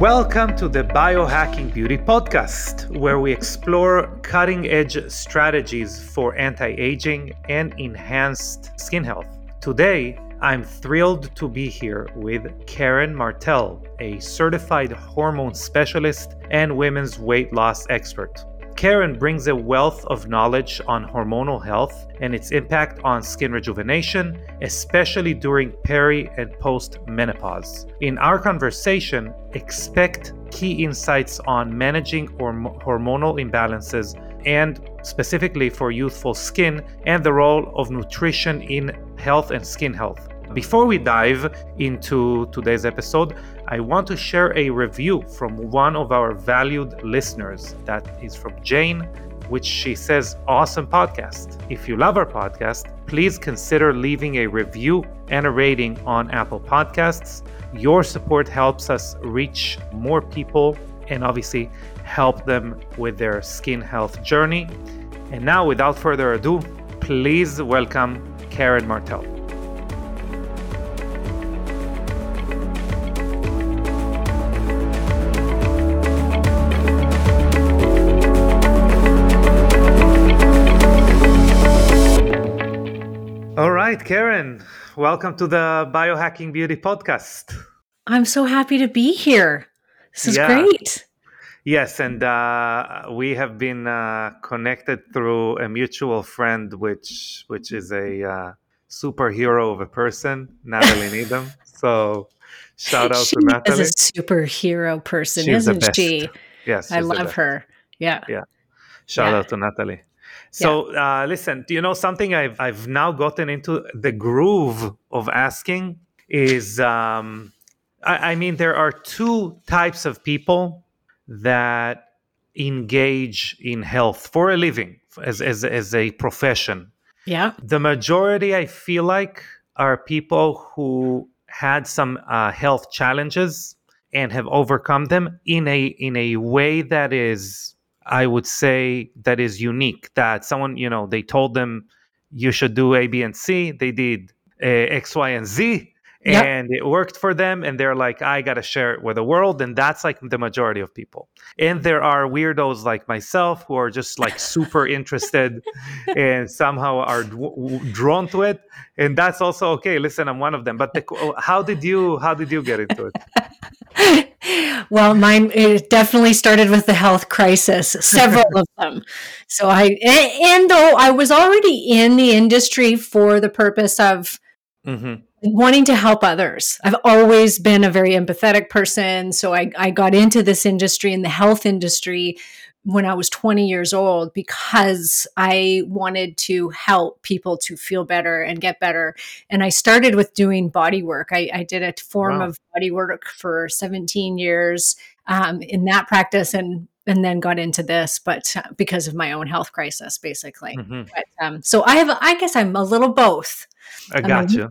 Welcome to the Biohacking Beauty Podcast, where we explore cutting edge strategies for anti aging and enhanced skin health. Today, I'm thrilled to be here with Karen Martel, a certified hormone specialist and women's weight loss expert. Karen brings a wealth of knowledge on hormonal health and its impact on skin rejuvenation, especially during peri and post menopause. In our conversation, expect key insights on managing hormonal imbalances and specifically for youthful skin and the role of nutrition in health and skin health. Before we dive into today's episode, I want to share a review from one of our valued listeners. That is from Jane, which she says, Awesome podcast. If you love our podcast, please consider leaving a review and a rating on Apple Podcasts. Your support helps us reach more people and obviously help them with their skin health journey. And now, without further ado, please welcome Karen Martel. Right, Karen, welcome to the Biohacking Beauty Podcast. I'm so happy to be here. This is yeah. great. Yes, and uh, we have been uh, connected through a mutual friend, which which is a uh, superhero of a person, Natalie Needham. So, shout out she to Natalie. Is a superhero person, she's isn't she? Yes, I love her. Yeah, yeah. Shout yeah. out to Natalie. So yeah. uh, listen, do you know something I've I've now gotten into the groove of asking is um, I, I mean there are two types of people that engage in health for a living as as as a profession. Yeah. The majority I feel like are people who had some uh, health challenges and have overcome them in a in a way that is I would say that is unique. That someone, you know, they told them you should do A, B, and C. They did uh, X, Y, and Z, yep. and it worked for them. And they're like, I got to share it with the world. And that's like the majority of people. And there are weirdos like myself who are just like super interested and somehow are d- drawn to it. And that's also okay. Listen, I'm one of them. But the, how did you how did you get into it? well, mine it definitely started with the health crisis, several of them. So I, and though I was already in the industry for the purpose of mm-hmm. wanting to help others, I've always been a very empathetic person. So I, I got into this industry in the health industry when I was 20 years old because I wanted to help people to feel better and get better. And I started with doing body work. I, I did a form wow. of body work for 17 years um, in that practice and and then got into this, but uh, because of my own health crisis, basically. Mm-hmm. But, um, so I have, I guess I'm a little both. I got you.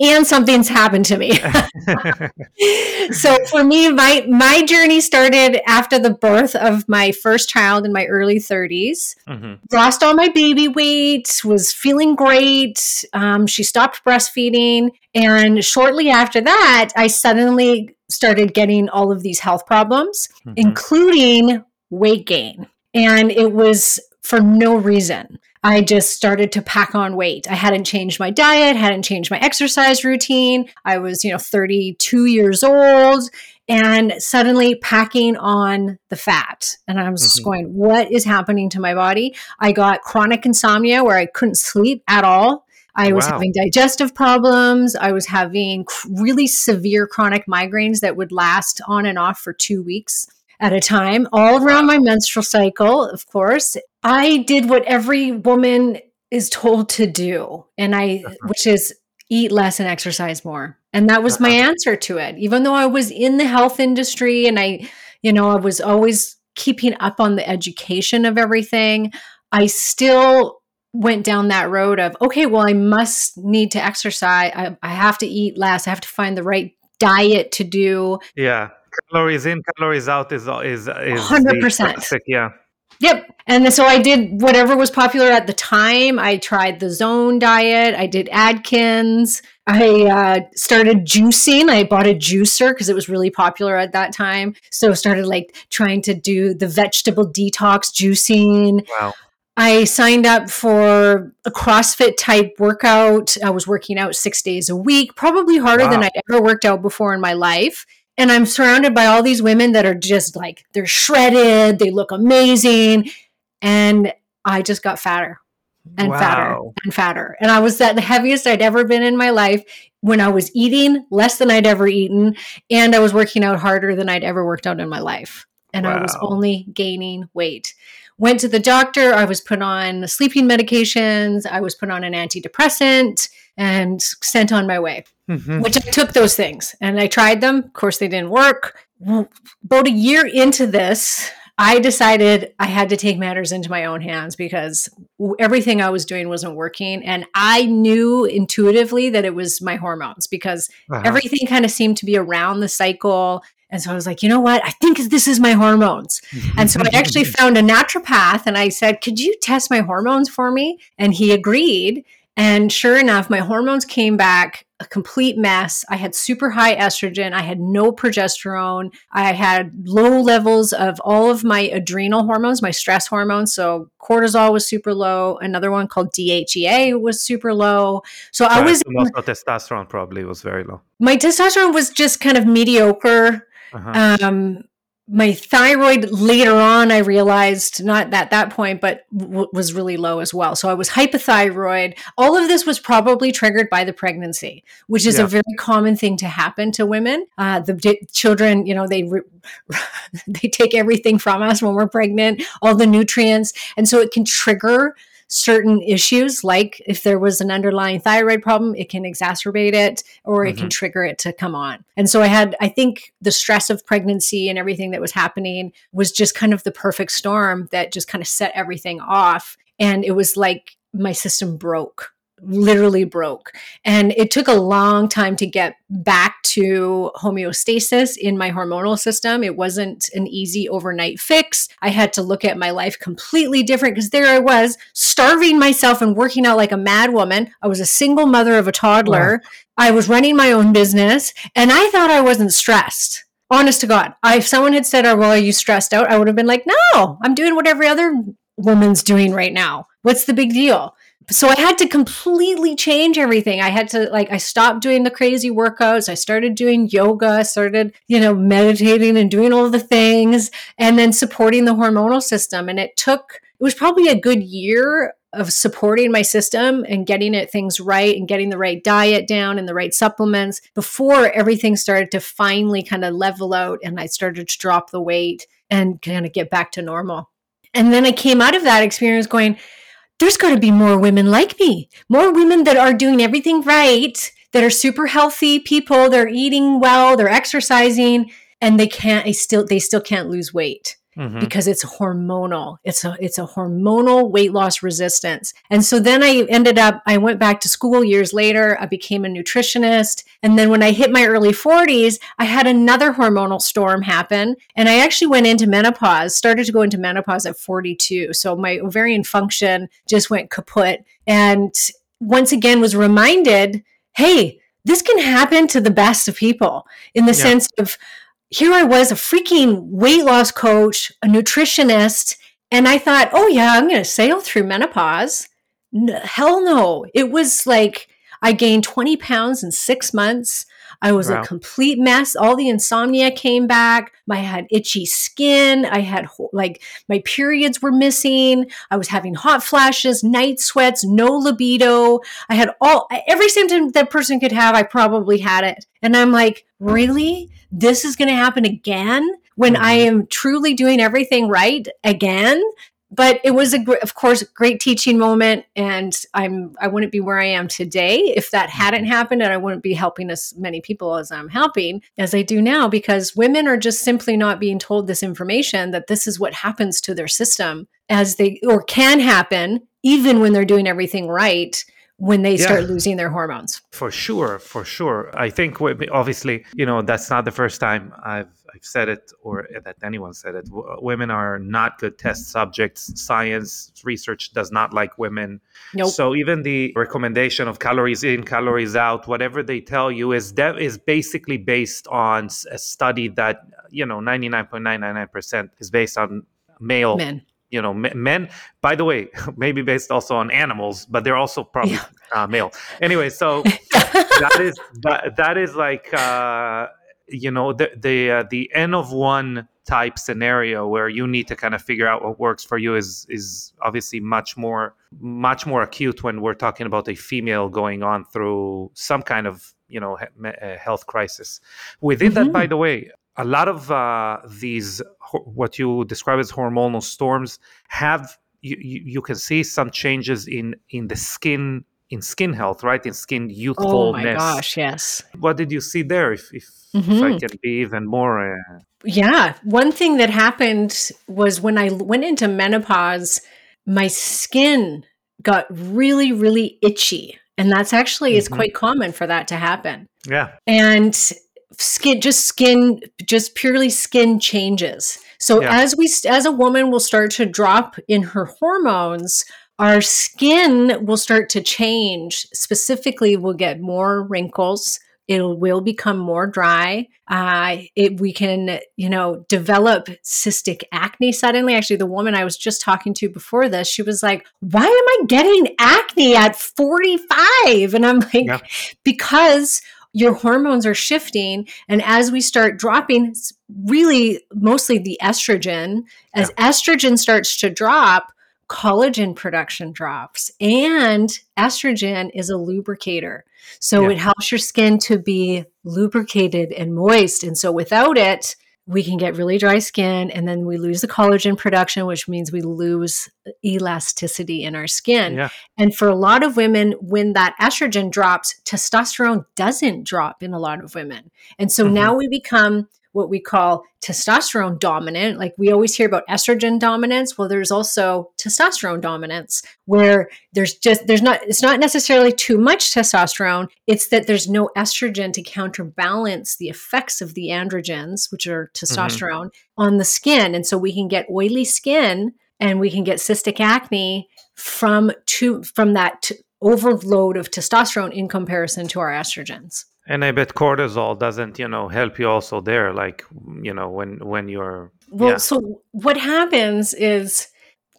And something's happened to me. so for me, my my journey started after the birth of my first child in my early 30s. Mm-hmm. Lost all my baby weight, was feeling great. Um, she stopped breastfeeding, and shortly after that, I suddenly started getting all of these health problems, mm-hmm. including weight gain, and it was for no reason. I just started to pack on weight. I hadn't changed my diet, hadn't changed my exercise routine. I was, you know, 32 years old and suddenly packing on the fat. And I was mm-hmm. going, what is happening to my body? I got chronic insomnia where I couldn't sleep at all. I was wow. having digestive problems. I was having really severe chronic migraines that would last on and off for two weeks at a time, all around my menstrual cycle, of course. I did what every woman is told to do, and I, uh-huh. which is eat less and exercise more. And that was uh-huh. my answer to it. Even though I was in the health industry and I, you know, I was always keeping up on the education of everything, I still went down that road of, okay, well, I must need to exercise. I, I have to eat less. I have to find the right diet to do. Yeah calories in, calories out is is is hundred percent. Yeah. Yep. And so I did whatever was popular at the time. I tried the zone diet. I did Atkins. I uh, started juicing. I bought a juicer because it was really popular at that time. So started like trying to do the vegetable detox juicing. Wow. I signed up for a CrossFit type workout. I was working out six days a week, probably harder wow. than I'd ever worked out before in my life and I'm surrounded by all these women that are just like they're shredded, they look amazing, and I just got fatter and wow. fatter and fatter. And I was at the heaviest I'd ever been in my life when I was eating less than I'd ever eaten and I was working out harder than I'd ever worked out in my life. And wow. I was only gaining weight. Went to the doctor, I was put on sleeping medications, I was put on an antidepressant and sent on my way. Mm-hmm. Which I took those things and I tried them. Of course, they didn't work. About a year into this, I decided I had to take matters into my own hands because everything I was doing wasn't working. And I knew intuitively that it was my hormones because uh-huh. everything kind of seemed to be around the cycle. And so I was like, you know what? I think this is my hormones. and so I actually found a naturopath and I said, could you test my hormones for me? And he agreed. And sure enough, my hormones came back a complete mess. I had super high estrogen. I had no progesterone. I had low levels of all of my adrenal hormones, my stress hormones. So cortisol was super low. Another one called DHEA was super low. So I was. Also testosterone probably was very low. My testosterone was just kind of mediocre. Uh-huh. Um, my thyroid later on i realized not at that point but w- was really low as well. So i was hypothyroid. All of this was probably triggered by the pregnancy which is yeah. a very common thing to happen to women. Uh, the d- children you know they re- they take everything from us when we're pregnant all the nutrients. And so it can trigger certain issues, like if there was an underlying thyroid problem, it can exacerbate it or mm-hmm. it can mm-hmm. trigger it to come on. And so I had, I think the stress of pregnancy and everything that was happening was just kind of the perfect storm that just kind of set everything off. And it was like my system broke literally broke. And it took a long time to get back to homeostasis in my hormonal system. It wasn't an easy overnight fix. I had to look at my life completely different because there I was starving myself and working out like a mad woman. I was a single mother of a toddler. Wow. I was running my own business and I thought I wasn't stressed. Honest to God, I, if someone had said, "Oh, well, are you stressed out?" I would have been like, "No, I'm doing what every other woman's doing right now. What's the big deal?" So I had to completely change everything. I had to like I stopped doing the crazy workouts. I started doing yoga, started, you know, meditating and doing all the things and then supporting the hormonal system and it took it was probably a good year of supporting my system and getting it things right and getting the right diet down and the right supplements before everything started to finally kind of level out and I started to drop the weight and kind of get back to normal. And then I came out of that experience going, there's got to be more women like me, more women that are doing everything right, that are super healthy people, they're eating well, they're exercising, and they can't, they still, they still can't lose weight mm-hmm. because it's hormonal. It's a it's a hormonal weight loss resistance. And so then I ended up I went back to school years later. I became a nutritionist, and then when I hit my early 40s, I had another hormonal storm happen, and I actually went into menopause. Started to go into menopause at 42. So my ovarian function just went kaput, and once again was reminded, hey, this can happen to the best of people in the yeah. sense of here I was, a freaking weight loss coach, a nutritionist, and I thought, oh yeah, I'm going to sail through menopause. hell no. It was like I gained 20 pounds in six months. I was wow. a complete mess. All the insomnia came back. I had itchy skin. I had like my periods were missing. I was having hot flashes, night sweats, no libido. I had all every symptom that person could have. I probably had it. And I'm like, really? This is going to happen again? when I mm-hmm. am truly doing everything right again but it was a of course great teaching moment and i'm i wouldn't be where i am today if that hadn't mm-hmm. happened and i wouldn't be helping as many people as i'm helping as i do now because women are just simply not being told this information that this is what happens to their system as they or can happen even when they're doing everything right when they start yeah. losing their hormones. For sure, for sure. I think obviously, you know, that's not the first time I've I've said it or that anyone said it. women are not good test subjects. Science research does not like women. Nope. So even the recommendation of calories in, calories out, whatever they tell you is de- is basically based on a study that you know 99.999% is based on male men you know men by the way maybe based also on animals but they're also probably yeah. uh, male anyway so that is that, that is like uh, you know the the uh, the n of one type scenario where you need to kind of figure out what works for you is is obviously much more much more acute when we're talking about a female going on through some kind of you know health crisis within mm-hmm. that by the way a lot of uh, these what you describe as hormonal storms have you, you, can see some changes in in the skin in skin health right in skin youthfulness oh my gosh yes what did you see there if, if, mm-hmm. if i mm-hmm. can be even more uh... yeah one thing that happened was when i went into menopause my skin got really really itchy and that's actually mm-hmm. it's quite common for that to happen yeah and skin just skin just purely skin changes. So yeah. as we as a woman will start to drop in her hormones our skin will start to change. Specifically we'll get more wrinkles. It will become more dry. Uh, it, we can you know develop cystic acne suddenly. Actually the woman i was just talking to before this she was like why am i getting acne at 45 and i'm like yeah. because your hormones are shifting. And as we start dropping, really mostly the estrogen, as yeah. estrogen starts to drop, collagen production drops. And estrogen is a lubricator. So yeah. it helps your skin to be lubricated and moist. And so without it, we can get really dry skin and then we lose the collagen production which means we lose elasticity in our skin yeah. and for a lot of women when that estrogen drops testosterone doesn't drop in a lot of women and so mm-hmm. now we become what we call testosterone dominant. Like we always hear about estrogen dominance. Well, there's also testosterone dominance where there's just, there's not, it's not necessarily too much testosterone. It's that there's no estrogen to counterbalance the effects of the androgens, which are mm-hmm. testosterone, mm-hmm. on the skin. And so we can get oily skin and we can get cystic acne from to from that t- overload of testosterone in comparison to our estrogens. And I bet cortisol doesn't, you know, help you also there. Like, you know, when when you're well. Yeah. So what happens is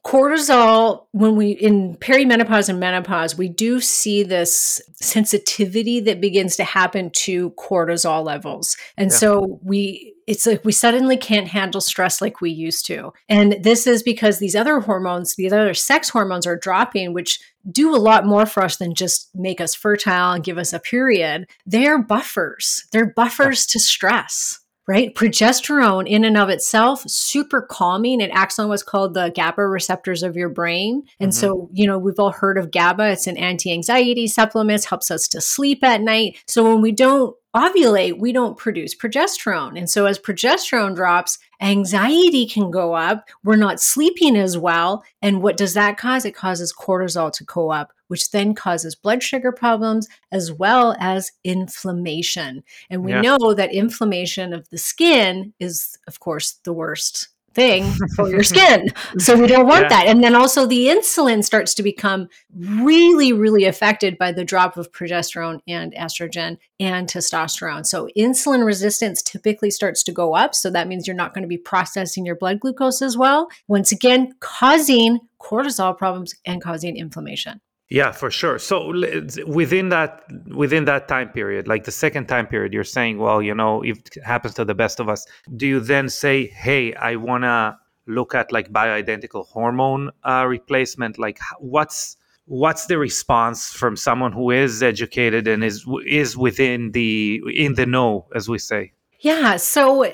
cortisol when we in perimenopause and menopause we do see this sensitivity that begins to happen to cortisol levels. And yeah. so we it's like we suddenly can't handle stress like we used to. And this is because these other hormones these other sex hormones are dropping which do a lot more for us than just make us fertile and give us a period. They're buffers. They're buffers yeah. to stress right? Progesterone in and of itself, super calming. It acts on what's called the GABA receptors of your brain. And mm-hmm. so, you know, we've all heard of GABA. It's an anti-anxiety supplement, helps us to sleep at night. So when we don't ovulate, we don't produce progesterone. And so as progesterone drops, anxiety can go up. We're not sleeping as well. And what does that cause? It causes cortisol to go up, which then causes blood sugar problems as well as inflammation. And we yeah. know that inflammation of the skin is, of course, the worst thing for your skin. So we don't want yeah. that. And then also the insulin starts to become really, really affected by the drop of progesterone and estrogen and testosterone. So insulin resistance typically starts to go up. So that means you're not going to be processing your blood glucose as well. Once again, causing cortisol problems and causing inflammation. Yeah, for sure. So within that within that time period, like the second time period, you're saying, well, you know, if it happens to the best of us, do you then say, hey, I want to look at like bioidentical hormone uh, replacement? Like, what's what's the response from someone who is educated and is is within the in the know, as we say? Yeah. So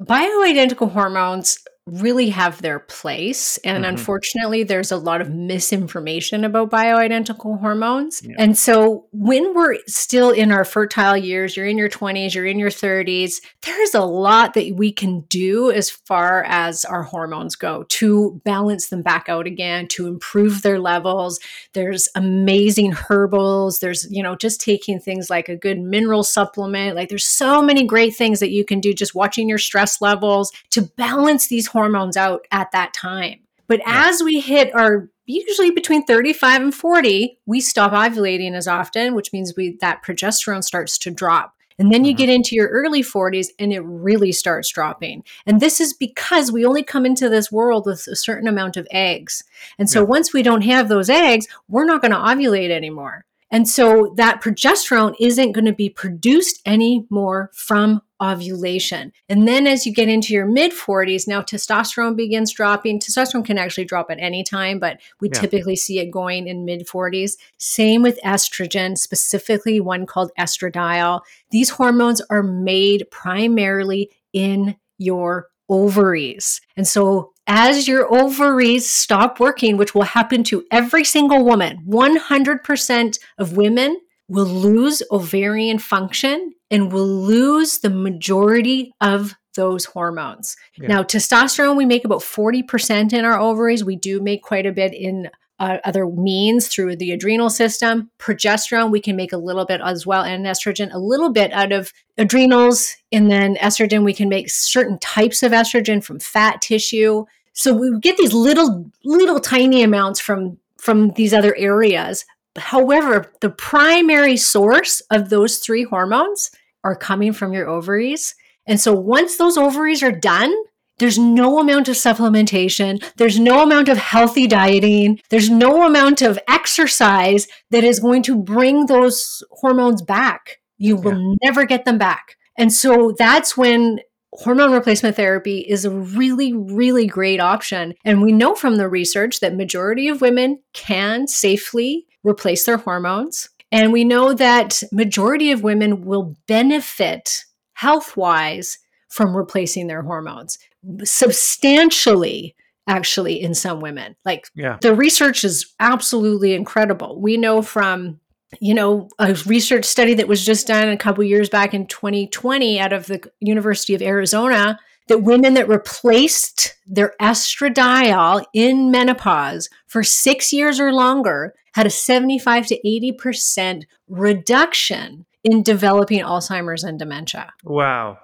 bioidentical hormones really have their place. And Mhm. unfortunately, there's a lot of misinformation about bioidentical hormones. Yeah. And so when we're still in our fertile years, you're in your 20s, you're in your 30s, there's a lot that we can do as far as our hormones go to balance them back out again, to improve their levels. There's amazing herbals. There's, you know, just taking things like a good mineral supplement. Like there's so many great things that you can do just watching your stress levels to balance these hormones out at that time. But Yeah. as we hit our usually between 35 and 40, we stop ovulating as often, which means we that progesterone starts to drop. And then you Mhm. get into your early 40s and it really starts dropping. And this is because we only come into this world with a certain amount of eggs. And so Yeah. once we don't have those eggs, we're not going to ovulate anymore. And so that progesterone isn't going to be produced anymore from ovulation. And then as you get into your mid 40s, now testosterone begins dropping. Testosterone can actually drop at any time, but we Yeah. typically see it going in mid 40s. Same with estrogen, specifically one called estradiol. These hormones are made primarily in your ovaries. And so as your ovaries stop working, which will happen to every single woman, 100% of women will lose ovarian function and will lose the majority of those hormones. Yeah. Now, testosterone, we make about 40% in our ovaries. We do make quite a bit in uh, other means through the adrenal system. Progesterone, we can make a little bit as well, and estrogen, a little bit out of adrenals. And then estrogen, we can make certain types of estrogen from fat tissue. So we get these little, little tiny amounts from from these other areas. However, the primary source of those three hormones are coming from your ovaries. And so once those ovaries are done, there's no amount of supplementation, there's no amount of healthy dieting, there's no amount of exercise that is going to bring those hormones back. You will never get them back. And so that's when hormone replacement therapy is a really really great option and we know from the research that majority of women can safely replace their hormones. And we know that majority of women will benefit health-wise from replacing their hormones substantially actually in some women. Like Yeah. the research is absolutely incredible. We know from you know a research study that was just done a couple years back in 2020 out of the university of arizona that women that replaced their estradiol in menopause for six years or longer had a 75 to 80% reduction in developing alzheimer's and dementia Wow.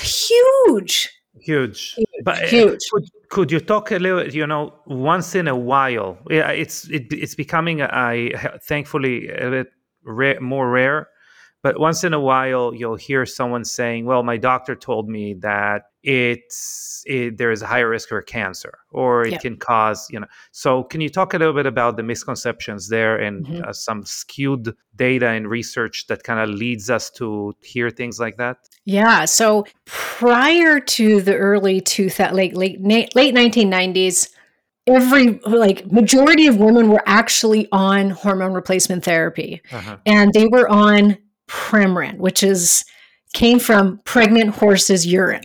huge Huge. But uh, huge. Could, could you talk a little? You know, once in a while, yeah, it's it, it's becoming I thankfully a bit rare, more rare. But once in a while, you'll hear someone saying, "Well, my doctor told me that it's it, there is a higher risk for cancer, or it Yeah. can cause you know." So, can you talk a little bit about the misconceptions there and Mhm. uh, some skewed data and research that kind of leads us to hear things like that? Yeah. So prior to the early two like late na- late 1990s, every like majority of women were actually on hormone replacement therapy, Uh-huh. and they were on Premarin, which is came from pregnant horses' urine.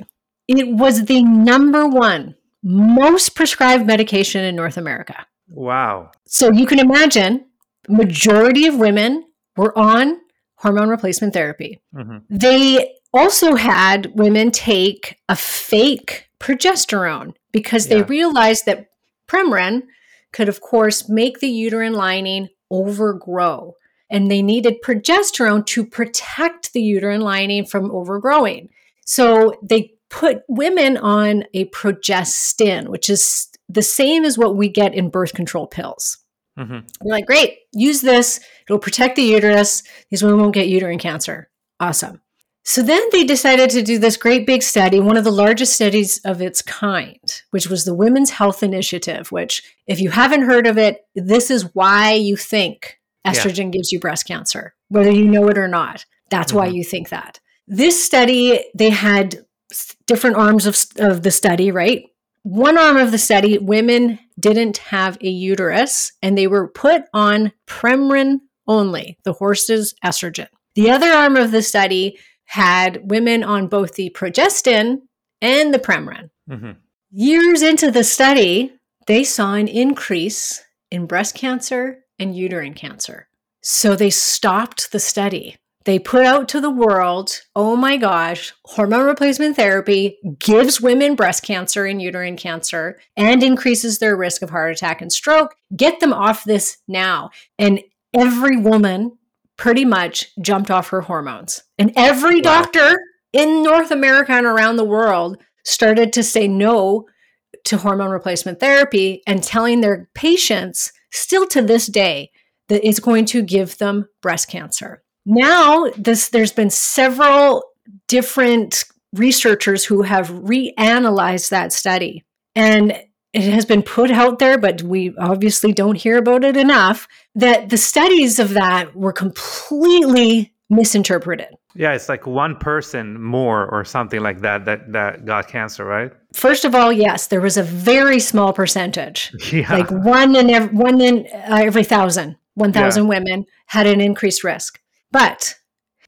It was the number one most prescribed medication in North America. Wow. So you can imagine, majority of women were on hormone replacement therapy. hmm They also had women take a fake progesterone because they realized that Premarin could, of course, make the uterine lining overgrow. And they needed progesterone to protect the uterine lining from overgrowing. So they put women on a progestin, which is the same as what we get in birth control pills. hmm We're like, great, use this. It'll protect the uterus. These women won't get uterine cancer. Awesome. So then they decided to do this great big study, one of the largest studies of its kind, which was the Women's Health Initiative, which, if you haven't heard of it, this is why you think Yeah. estrogen gives you breast cancer, whether you know it or not. That's why Mhm. you think that. This study, they had different arms of, of the study, right? One arm of the study, women didn't have a uterus and they were put on Premarin only, the horse's estrogen. The other arm of the study had women on both the progestin and the Premarin. hmm Years into the study, they saw an increase in breast cancer and uterine cancer. So they stopped the study. They put out to the world, oh my gosh, hormone replacement therapy gives women breast cancer and uterine cancer and increases their risk of heart attack and stroke. Get them off this now. And every woman pretty much jumped off her hormones. And every wow. doctor in North America and around the world started to say no to hormone replacement therapy and telling their patients, still to this day, that it's going to give them breast cancer. Now, this there's been several different researchers who have reanalyzed that study. And it has been put out there, but we obviously don't hear about it enough that the studies of that were completely misinterpreted. Yeah, it's like one person more or something like that that that got cancer, right? First of all, yes, there was a very small percentage, yeah. like one in every, one in uh, every thousand, one thousand yeah. women had an increased risk. But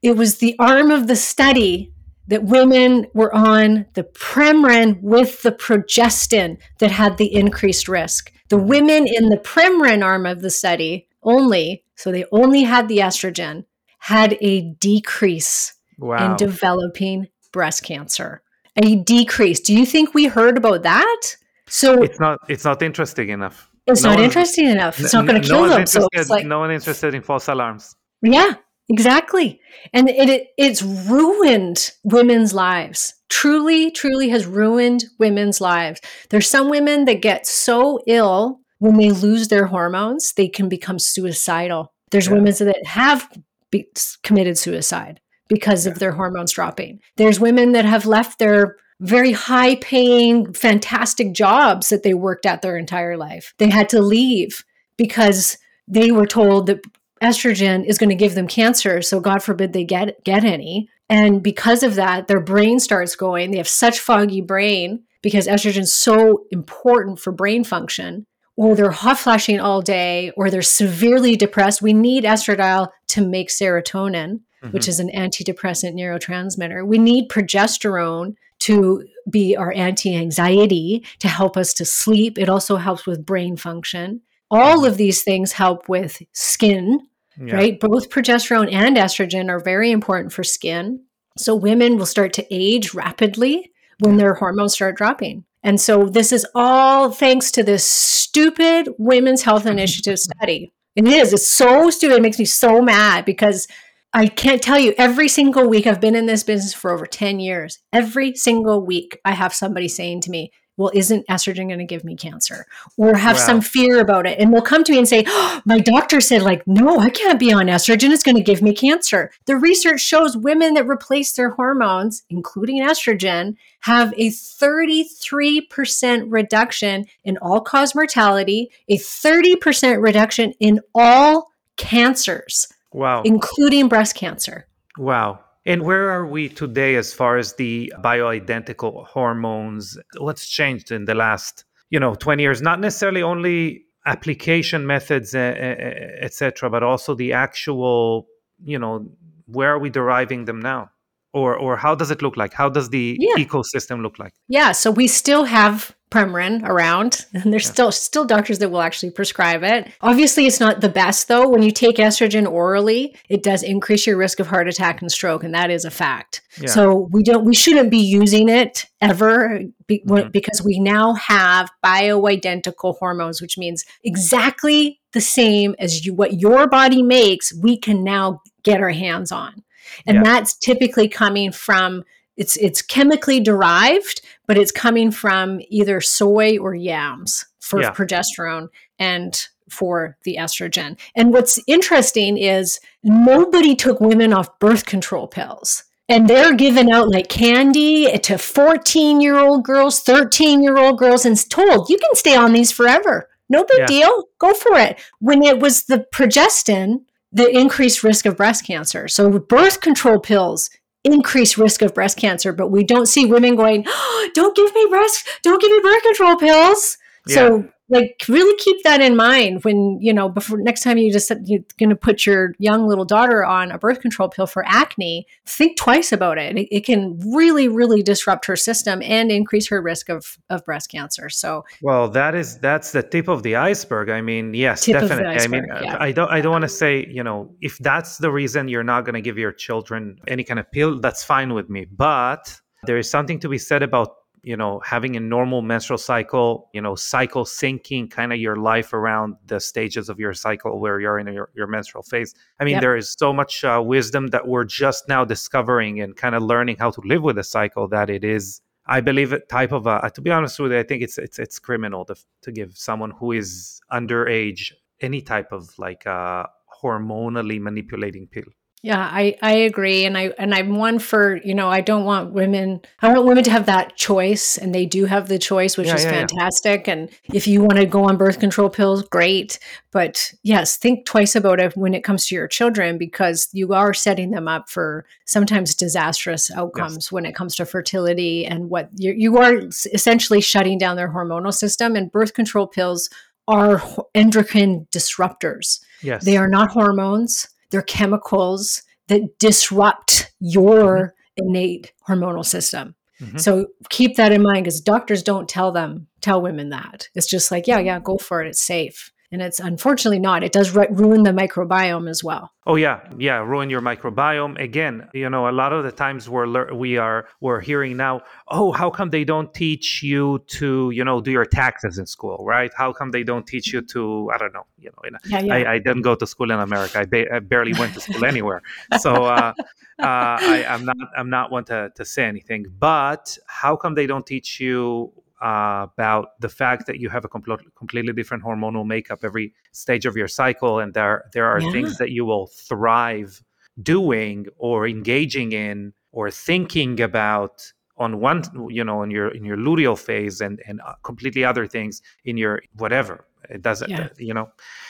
it was the arm of the study that women were on the Premarin with the progestin that had the increased risk. The women in the Premarin arm of the study only, so they only had the estrogen, had a decrease wow. in developing breast cancer. A decrease. Do you think we heard about that? So it's not it's not interesting enough. It's no not one, interesting enough. It's not going to kill them. So it's like no one interested in false alarms. Yeah, exactly. And it, it it's ruined women's lives. Truly, truly has ruined women's lives. There's some women that get so ill when they lose their hormones, they can become suicidal. There's yeah. women that have be- committed suicide because yeah. of their hormones dropping. There's women that have left their very high paying, fantastic jobs that they worked at their entire life. They had to leave because they were told that estrogen is going to give them cancer. So God forbid they get, get any. And because of that, their brain starts going. They have such foggy brain because estrogen is so important for brain function or they're hot flashing all day, or they're severely depressed, we need estradiol to make serotonin, mm-hmm. which is an antidepressant neurotransmitter. We need progesterone to be our anti anxiety, to help us to sleep. It also helps with brain function. All of these things help with skin, yeah. right? Both progesterone and estrogen are very important for skin. So women will start to age rapidly when their hormones start dropping. And so this is all thanks to this stupid Women's Health Initiative study. It is. It's so stupid. It makes me so mad because I can't tell you every single week I've been in this business for over 10 years. Every single week I have somebody saying to me, well, isn't estrogen going to give me cancer? Or have wow. some fear about it. And they'll come to me and say, oh, my doctor said, like, no, I can't be on estrogen. It's going to give me cancer. The research shows women that replace their hormones, including estrogen, have a 33% reduction in all cause mortality, a 30% reduction in all cancers. Wow. Including breast cancer. Wow. And where are we today as far as the bioidentical hormones? What's changed in the last, you know, 20 years? Not necessarily only application methods, etc., but also the actual, you know, where are we deriving them now? Or, or how does it look like? How does the yeah. ecosystem look like? Yeah, so we still have Premarin around, and there's yeah. still still doctors that will actually prescribe it. Obviously, it's not the best though. When you take estrogen orally, it does increase your risk of heart attack and stroke, and that is a fact. Yeah. So we don't we shouldn't be using it ever be, mm-hmm. because we now have bioidentical hormones, which means exactly the same as you what your body makes. We can now get our hands on, and yeah. that's typically coming from it's it's chemically derived, but it's coming from either soy or yams for yeah. progesterone and for the estrogen. And what's interesting is nobody took women off birth control pills. And they're giving out like candy to 14 year old girls, 13 year old girls, and told you can stay on these forever. No big yeah. deal. Go for it. When it was the progestin, the increased risk of breast cancer. So birth control pills increase risk of breast cancer, but we don't see women going, oh, "Don't give me breast, don't give me birth control pills." Yeah. So like really keep that in mind when you know before next time you just you're going to put your young little daughter on a birth control pill for acne think twice about it. it. it can really really disrupt her system and increase her risk of of breast cancer so well that is that's the tip of the iceberg i mean yes definitely iceberg, i mean yeah. i don't i don't want to say you know if that's the reason you're not going to give your children any kind of pill that's fine with me but there is something to be said about you know having a normal menstrual cycle you know cycle syncing kind of your life around the stages of your cycle where you're in your, your menstrual phase i mean yep. there is so much uh, wisdom that we're just now discovering and kind of learning how to live with the cycle that it is i believe a type of a, to be honest with you i think it's it's it's criminal to, to give someone who is underage any type of like uh hormonally manipulating pill yeah, I, I agree. And I and I'm one for, you know, I don't want women I want women to have that choice and they do have the choice, which yeah, is yeah, fantastic. Yeah. And if you want to go on birth control pills, great. But yes, think twice about it when it comes to your children because you are setting them up for sometimes disastrous outcomes yes. when it comes to fertility and what you you are essentially shutting down their hormonal system and birth control pills are endocrine disruptors. Yes. They are not hormones they're chemicals that disrupt your mm-hmm. innate hormonal system. Mm-hmm. So keep that in mind because doctors don't tell them, tell women that. It's just like, yeah, yeah, go for it. It's safe and it's unfortunately not. It does ruin the microbiome as well. Oh yeah, yeah, ruin your microbiome. Again, you know, a lot of the times we're we are we're hearing now, oh, how come they don't teach you to, you know, do your taxes in school, right? How come they don't teach you to, I don't know, you know, yeah, yeah. I, I, didn't go to school in America. I, ba- I barely went to school anywhere, so uh, uh, I, I'm not I'm not one to to say anything. But how come they don't teach you uh, about the fact that you have a compl- completely different hormonal makeup every stage of your cycle, and there there are yeah. things that you will thrive doing or engaging in or thinking about on one you know in your in your luteal phase and and uh, completely other things in your whatever it doesn't yeah. you know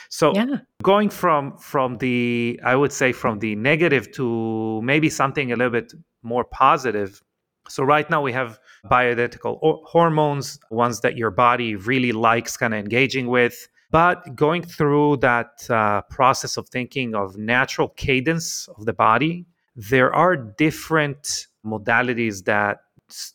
so yeah. going from from the i would say from the negative to maybe something a little bit more positive so right now we have bioidentical hormones, ones that your body really likes kind of engaging with. But going through that uh, process of thinking of natural cadence of the body, there are different modalities that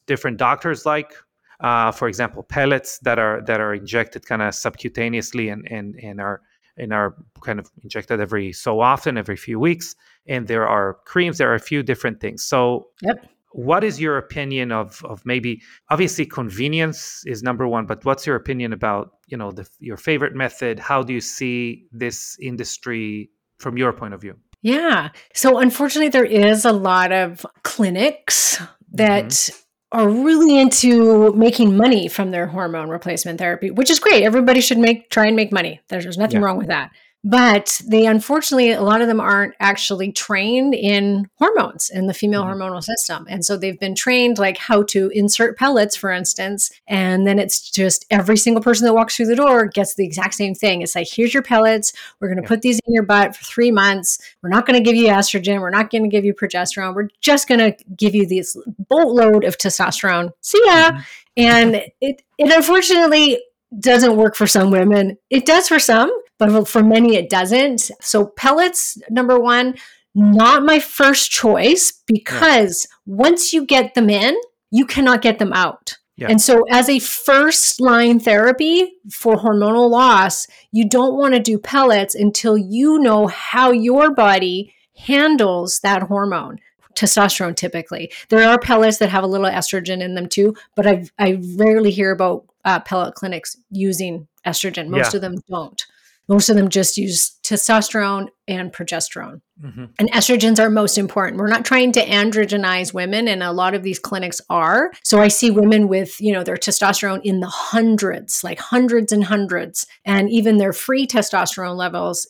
different doctors like. Uh, for example, pellets that are that are injected kind of subcutaneously and and and are and are kind of injected every so often, every few weeks. And there are creams. There are a few different things. So yep what is your opinion of of maybe obviously convenience is number one but what's your opinion about you know the, your favorite method? How do you see this industry from your point of view? Yeah. So unfortunately there is a lot of clinics that mm-hmm. are really into making money from their hormone replacement therapy which is great. Everybody should make try and make money. There's, there's nothing yeah. wrong with that but they unfortunately a lot of them aren't actually trained in hormones in the female mm-hmm. hormonal system and so they've been trained like how to insert pellets for instance and then it's just every single person that walks through the door gets the exact same thing it's like here's your pellets we're going to yeah. put these in your butt for three months we're not going to give you estrogen we're not going to give you progesterone we're just going to give you this boatload of testosterone see ya mm-hmm. and it, it unfortunately doesn't work for some women. It does for some, but for many it doesn't. So pellets, number one, not my first choice because yeah. once you get them in, you cannot get them out. Yeah. And so, as a first line therapy for hormonal loss, you don't want to do pellets until you know how your body handles that hormone testosterone typically. There are pellets that have a little estrogen in them too, but I I rarely hear about uh, pellet clinics using estrogen. Most yeah. of them don't. Most of them just use testosterone and progesterone. Mm-hmm. And estrogens are most important. We're not trying to androgenize women, and a lot of these clinics are. So I see women with, you know, their testosterone in the hundreds, like hundreds and hundreds, and even their free testosterone levels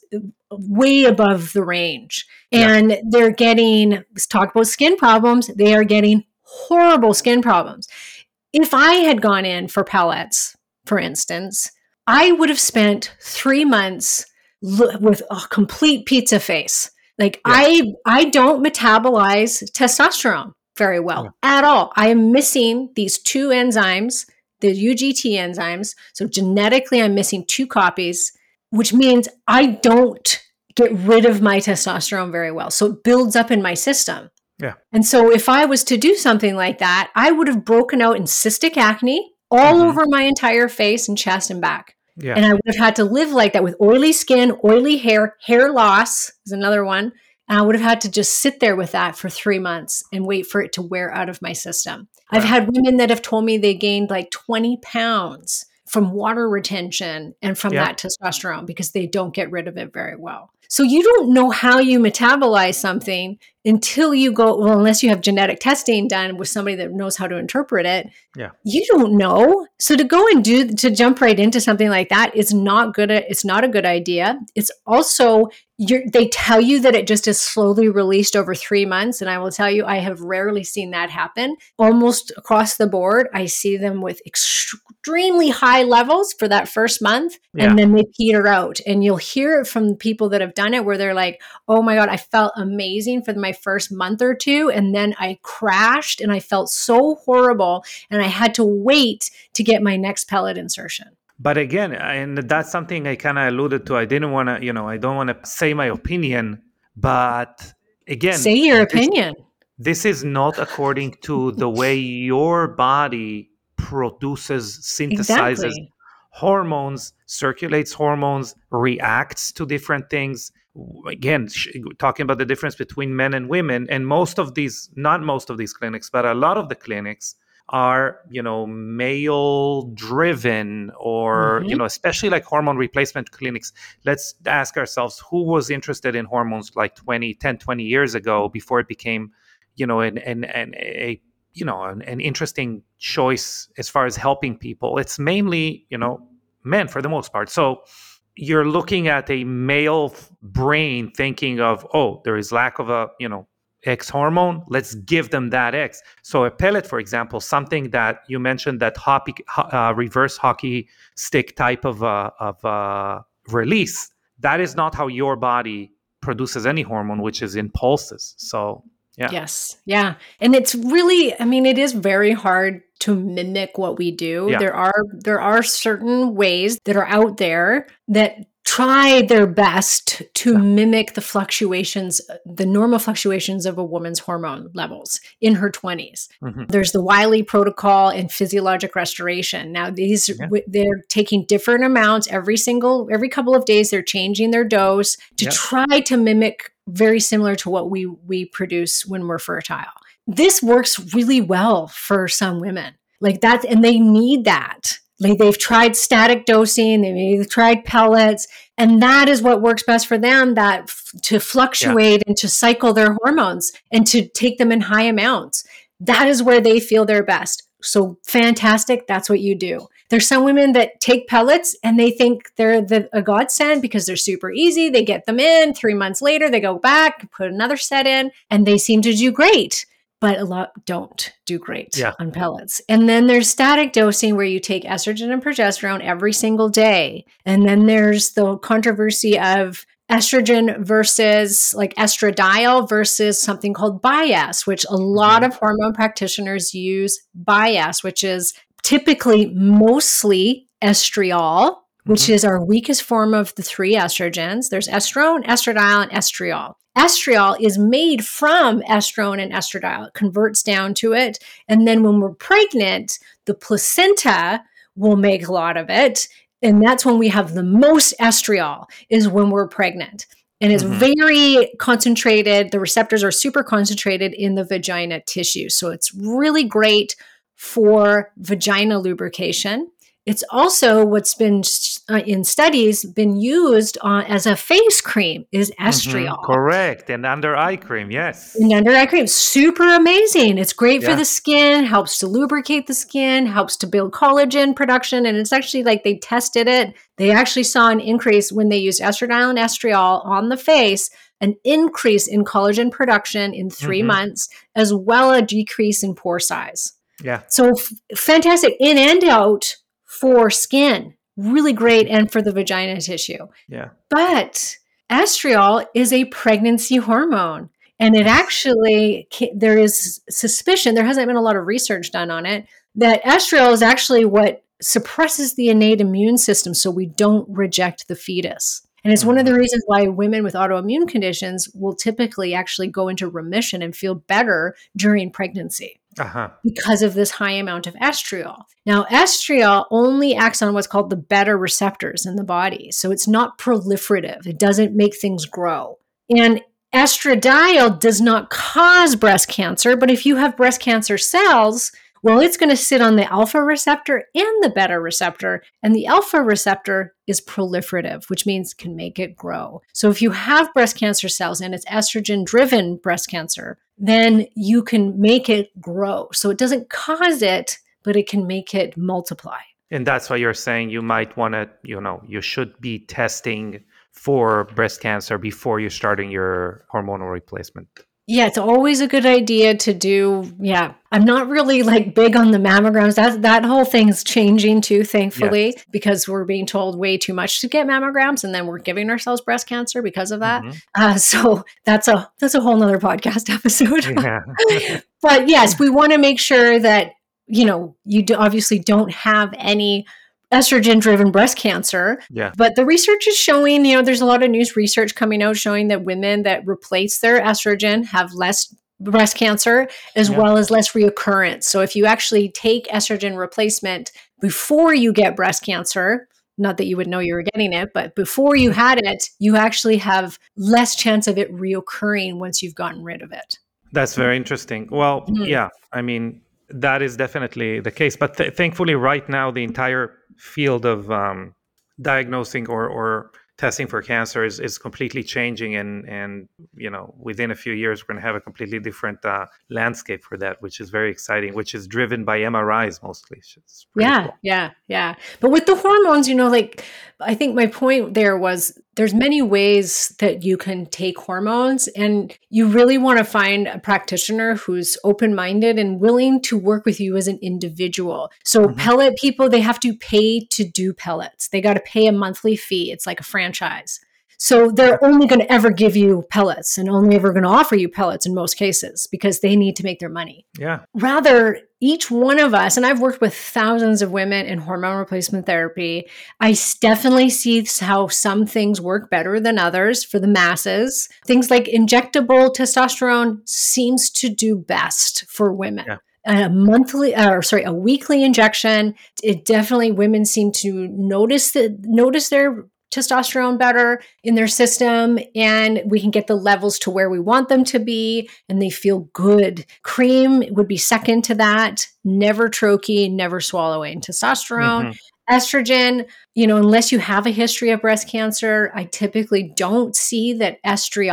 way above the range. And yeah. they're getting, let's talk about skin problems, they are getting horrible skin problems. If I had gone in for pellets, for instance, I would have spent three months with a complete pizza face. Like yeah. I, I don't metabolize testosterone very well yeah. at all. I am missing these two enzymes the UGT enzymes. So genetically, I'm missing two copies, which means I don't get rid of my testosterone very well. So it builds up in my system. Yeah. And so if I was to do something like that, I would have broken out in cystic acne all mm-hmm. over my entire face and chest and back. Yeah. And I would have had to live like that with oily skin, oily hair, hair loss is another one. And I would have had to just sit there with that for three months and wait for it to wear out of my system. I've had women that have told me they gained like 20 pounds from water retention and from that testosterone because they don't get rid of it very well. So you don't know how you metabolize something until you go well unless you have genetic testing done with somebody that knows how to interpret it. Yeah. You don't know. So to go and do to jump right into something like that is not good it's not a good idea. It's also they tell you that it just is slowly released over three months and i will tell you i have rarely seen that happen. Almost across the board i see them with extremely high levels for that first month yeah. and then they peter out and you'll hear it from people that have done it where they're like oh my god i felt amazing for my first month or two. And then I crashed and I felt so horrible. And I had to wait to get my next pellet insertion. But again, and that's something I kind of alluded to. I didn't want to, you know, I don't want to say my opinion, but again, say your this, opinion. This is not according to the way your body produces, synthesizes exactly. hormones, circulates hormones, reacts to different things again talking about the difference between men and women and most of these not most of these clinics but a lot of the clinics are you know male driven or mm-hmm. you know especially like hormone replacement clinics let's ask ourselves who was interested in hormones like 20 10 20 years ago before it became you know an, an, an a you know an, an interesting choice as far as helping people. It's mainly you know men for the most part. So you're looking at a male brain thinking of oh there is lack of a you know x hormone let's give them that x. So a pellet for example something that you mentioned that hockey, uh, reverse hockey stick type of uh, of uh, release that is not how your body produces any hormone which is in pulses so yeah yes yeah and it's really i mean it is very hard to mimic what we do. Yeah. There are there are certain ways that are out there that try their best to yeah. mimic the fluctuations the normal fluctuations of a woman's hormone levels in her 20s mm-hmm. there's the wiley protocol and physiologic restoration now these yeah. they're taking different amounts every single every couple of days they're changing their dose to try to mimic very similar to what we we produce when we're fertile this works really well for some women. Like that, and they need that. Like they've tried static dosing, they've tried pellets, and that is what works best for them. That f- to fluctuate yeah. and to cycle their hormones and to take them in high amounts. That is where they feel their best. So fantastic. That's what you do. There's some women that take pellets and they think they're the, a godsend because they're super easy. They get them in. Three months later, they go back, put another set in, and they seem to do great but a lot don't do great yeah. on pellets. And then there's static dosing where you take estrogen and progesterone every single day. And then there's the controversy of estrogen versus like estradiol versus something called Biest, which a lot mm-hmm. of hormone practitioners use Biest, which is typically mostly estriol, which mm-hmm. is our weakest form of the three estrogens. There's estrone, estradiol, and estriol estriol is made from estrone and estradiol. It converts down to it. And then when we're pregnant, the placenta will make a lot of it. And that's when we have the most estriol, is when we're pregnant. And it's mm-hmm. very concentrated. The receptors are super concentrated in the vagina tissue. So it's really great for vagina lubrication. It's also what's been uh, in studies been used uh, as a face cream is mm-hmm. estriol. Mm-hmm, correct, and under eye cream, yes. And under eye cream, super amazing. It's great yeah. for the skin, helps to lubricate the skin, helps to build collagen production, and it's actually like they tested it. They actually saw an increase when they used estradiol and estriol on the face an increase in collagen production in 3 mm-hmm. months, as well a decrease in pore size. Yeah. So f- fantastic in and out for skin, really great, and for the vagina tissue. Yeah. But estriol is a pregnancy hormone. And it actually, there is suspicion, there hasn't been a lot of research done on it, that estriol is actually what suppresses the innate immune system so we don't reject the fetus. And it's one of the mm-hmm. reasons why women with autoimmune conditions will typically actually go into remission and feel better during pregnancy uh-huh. because of this high amount of estriol. Now, estriol only acts on what's called the beta receptors in the body. So it's not proliferative, it doesn't make things grow. And estradiol does not cause breast cancer, but if you have breast cancer cells, well, it's going to sit on the alpha receptor and the beta receptor. And the alpha receptor is proliferative, which means can make it grow. So if you have breast cancer cells and it's estrogen driven breast cancer, then you can make it grow. So it doesn't cause it, but it can make it multiply. And that's why you're saying you might want to, you know, you should be testing for breast cancer before you're starting your hormonal replacement. Yeah, it's always a good idea to do. Yeah, I'm not really like big on the mammograms. That that whole thing's changing too, thankfully, yes. because we're being told way too much to get mammograms, and then we're giving ourselves breast cancer because of that. Mm-hmm. Uh, so that's a that's a whole nother podcast episode. Yeah. but yes, we want to make sure that you know you do obviously don't have any estrogen driven breast cancer. Yeah. But the research is showing, you know, there's a lot of news research coming out showing that women that replace their estrogen have less breast cancer as yeah. well as less reoccurrence. So if you actually take estrogen replacement before you get breast cancer, not that you would know you were getting it, but before you had it, you actually have less chance of it reoccurring once you've gotten rid of it. That's very interesting. Well, mm-hmm. yeah, I mean, that is definitely the case. But th- thankfully, right now, the entire field of um, diagnosing or, or testing for cancer is, is completely changing and and you know within a few years we're going to have a completely different uh, landscape for that which is very exciting which is driven by mris mostly yeah cool. yeah yeah but with the hormones you know like i think my point there was there's many ways that you can take hormones and you really want to find a practitioner who's open-minded and willing to work with you as an individual. So mm-hmm. pellet people they have to pay to do pellets. They got to pay a monthly fee. It's like a franchise so they're only going to ever give you pellets and only ever going to offer you pellets in most cases because they need to make their money. Yeah. Rather, each one of us, and I've worked with thousands of women in hormone replacement therapy, I definitely see how some things work better than others for the masses. Things like injectable testosterone seems to do best for women. Yeah a monthly or sorry a weekly injection it definitely women seem to notice that notice their testosterone better in their system and we can get the levels to where we want them to be and they feel good. Cream would be second to that. Never troche, never swallowing. Testosterone, mm-hmm. estrogen, you know, unless you have a history of breast cancer, I typically don't see that estriol,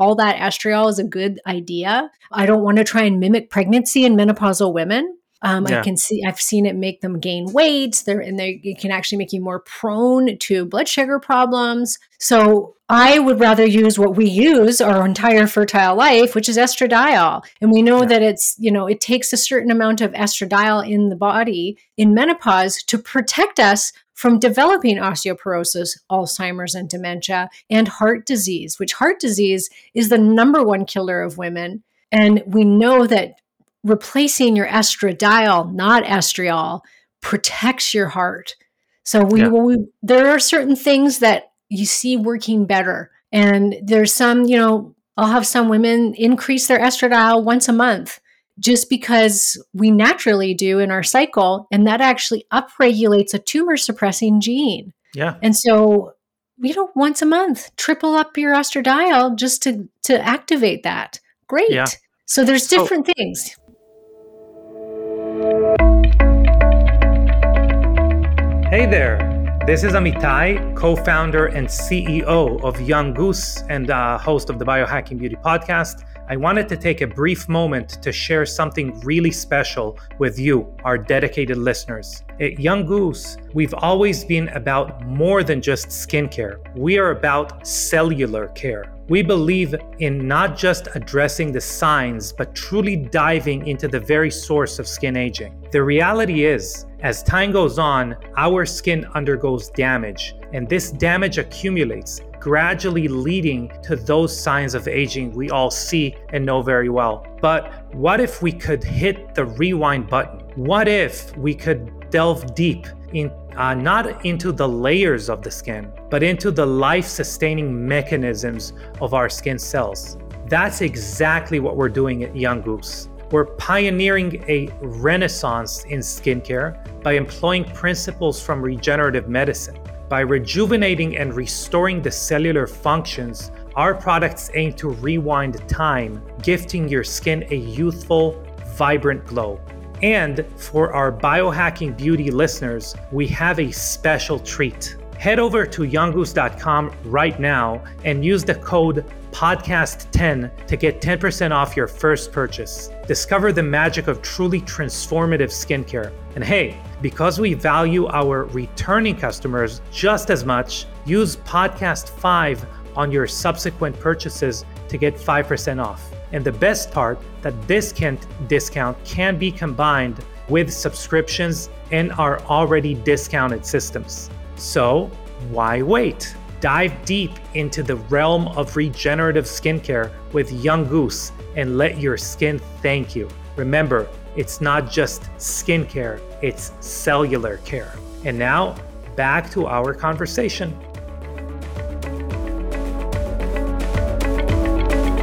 all that estriol is a good idea. I don't want to try and mimic pregnancy in menopausal women. Um, yeah. I can see I've seen it make them gain weight. There and they it can actually make you more prone to blood sugar problems. So I would rather use what we use our entire fertile life, which is estradiol. And we know yeah. that it's, you know, it takes a certain amount of estradiol in the body in menopause to protect us from developing osteoporosis, Alzheimer's and dementia, and heart disease, which heart disease is the number one killer of women. And we know that replacing your estradiol, not estriol, protects your heart. So we, yeah. we there are certain things that you see working better. And there's some, you know, I'll have some women increase their estradiol once a month just because we naturally do in our cycle. And that actually upregulates a tumor suppressing gene. Yeah. And so, you know, once a month, triple up your estradiol just to, to activate that. Great. Yeah. So there's different so, things. Hey there, this is Amitay, co founder and CEO of Young Goose and uh, host of the Biohacking Beauty Podcast. I wanted to take a brief moment to share something really special with you, our dedicated listeners. At Young Goose, we've always been about more than just skincare, we are about cellular care. We believe in not just addressing the signs, but truly diving into the very source of skin aging. The reality is, as time goes on, our skin undergoes damage, and this damage accumulates, gradually leading to those signs of aging we all see and know very well. But what if we could hit the rewind button? What if we could delve deep in uh, not into the layers of the skin, but into the life sustaining mechanisms of our skin cells? That's exactly what we're doing at Young Goose. We're pioneering a renaissance in skincare by employing principles from regenerative medicine. By rejuvenating and restoring the cellular functions, our products aim to rewind time, gifting your skin a youthful, vibrant glow. And for our biohacking beauty listeners, we have a special treat. Head over to younggoose.com right now and use the code podcast10 to get 10% off your first purchase. Discover the magic of truly transformative skincare. And hey, because we value our returning customers just as much, use podcast 5 on your subsequent purchases to get 5% off. And the best part that this discount can be combined with subscriptions in our already discounted systems. So, why wait? Dive deep into the realm of regenerative skincare with Young Goose and let your skin thank you. Remember, it's not just skincare, it's cellular care. And now, back to our conversation.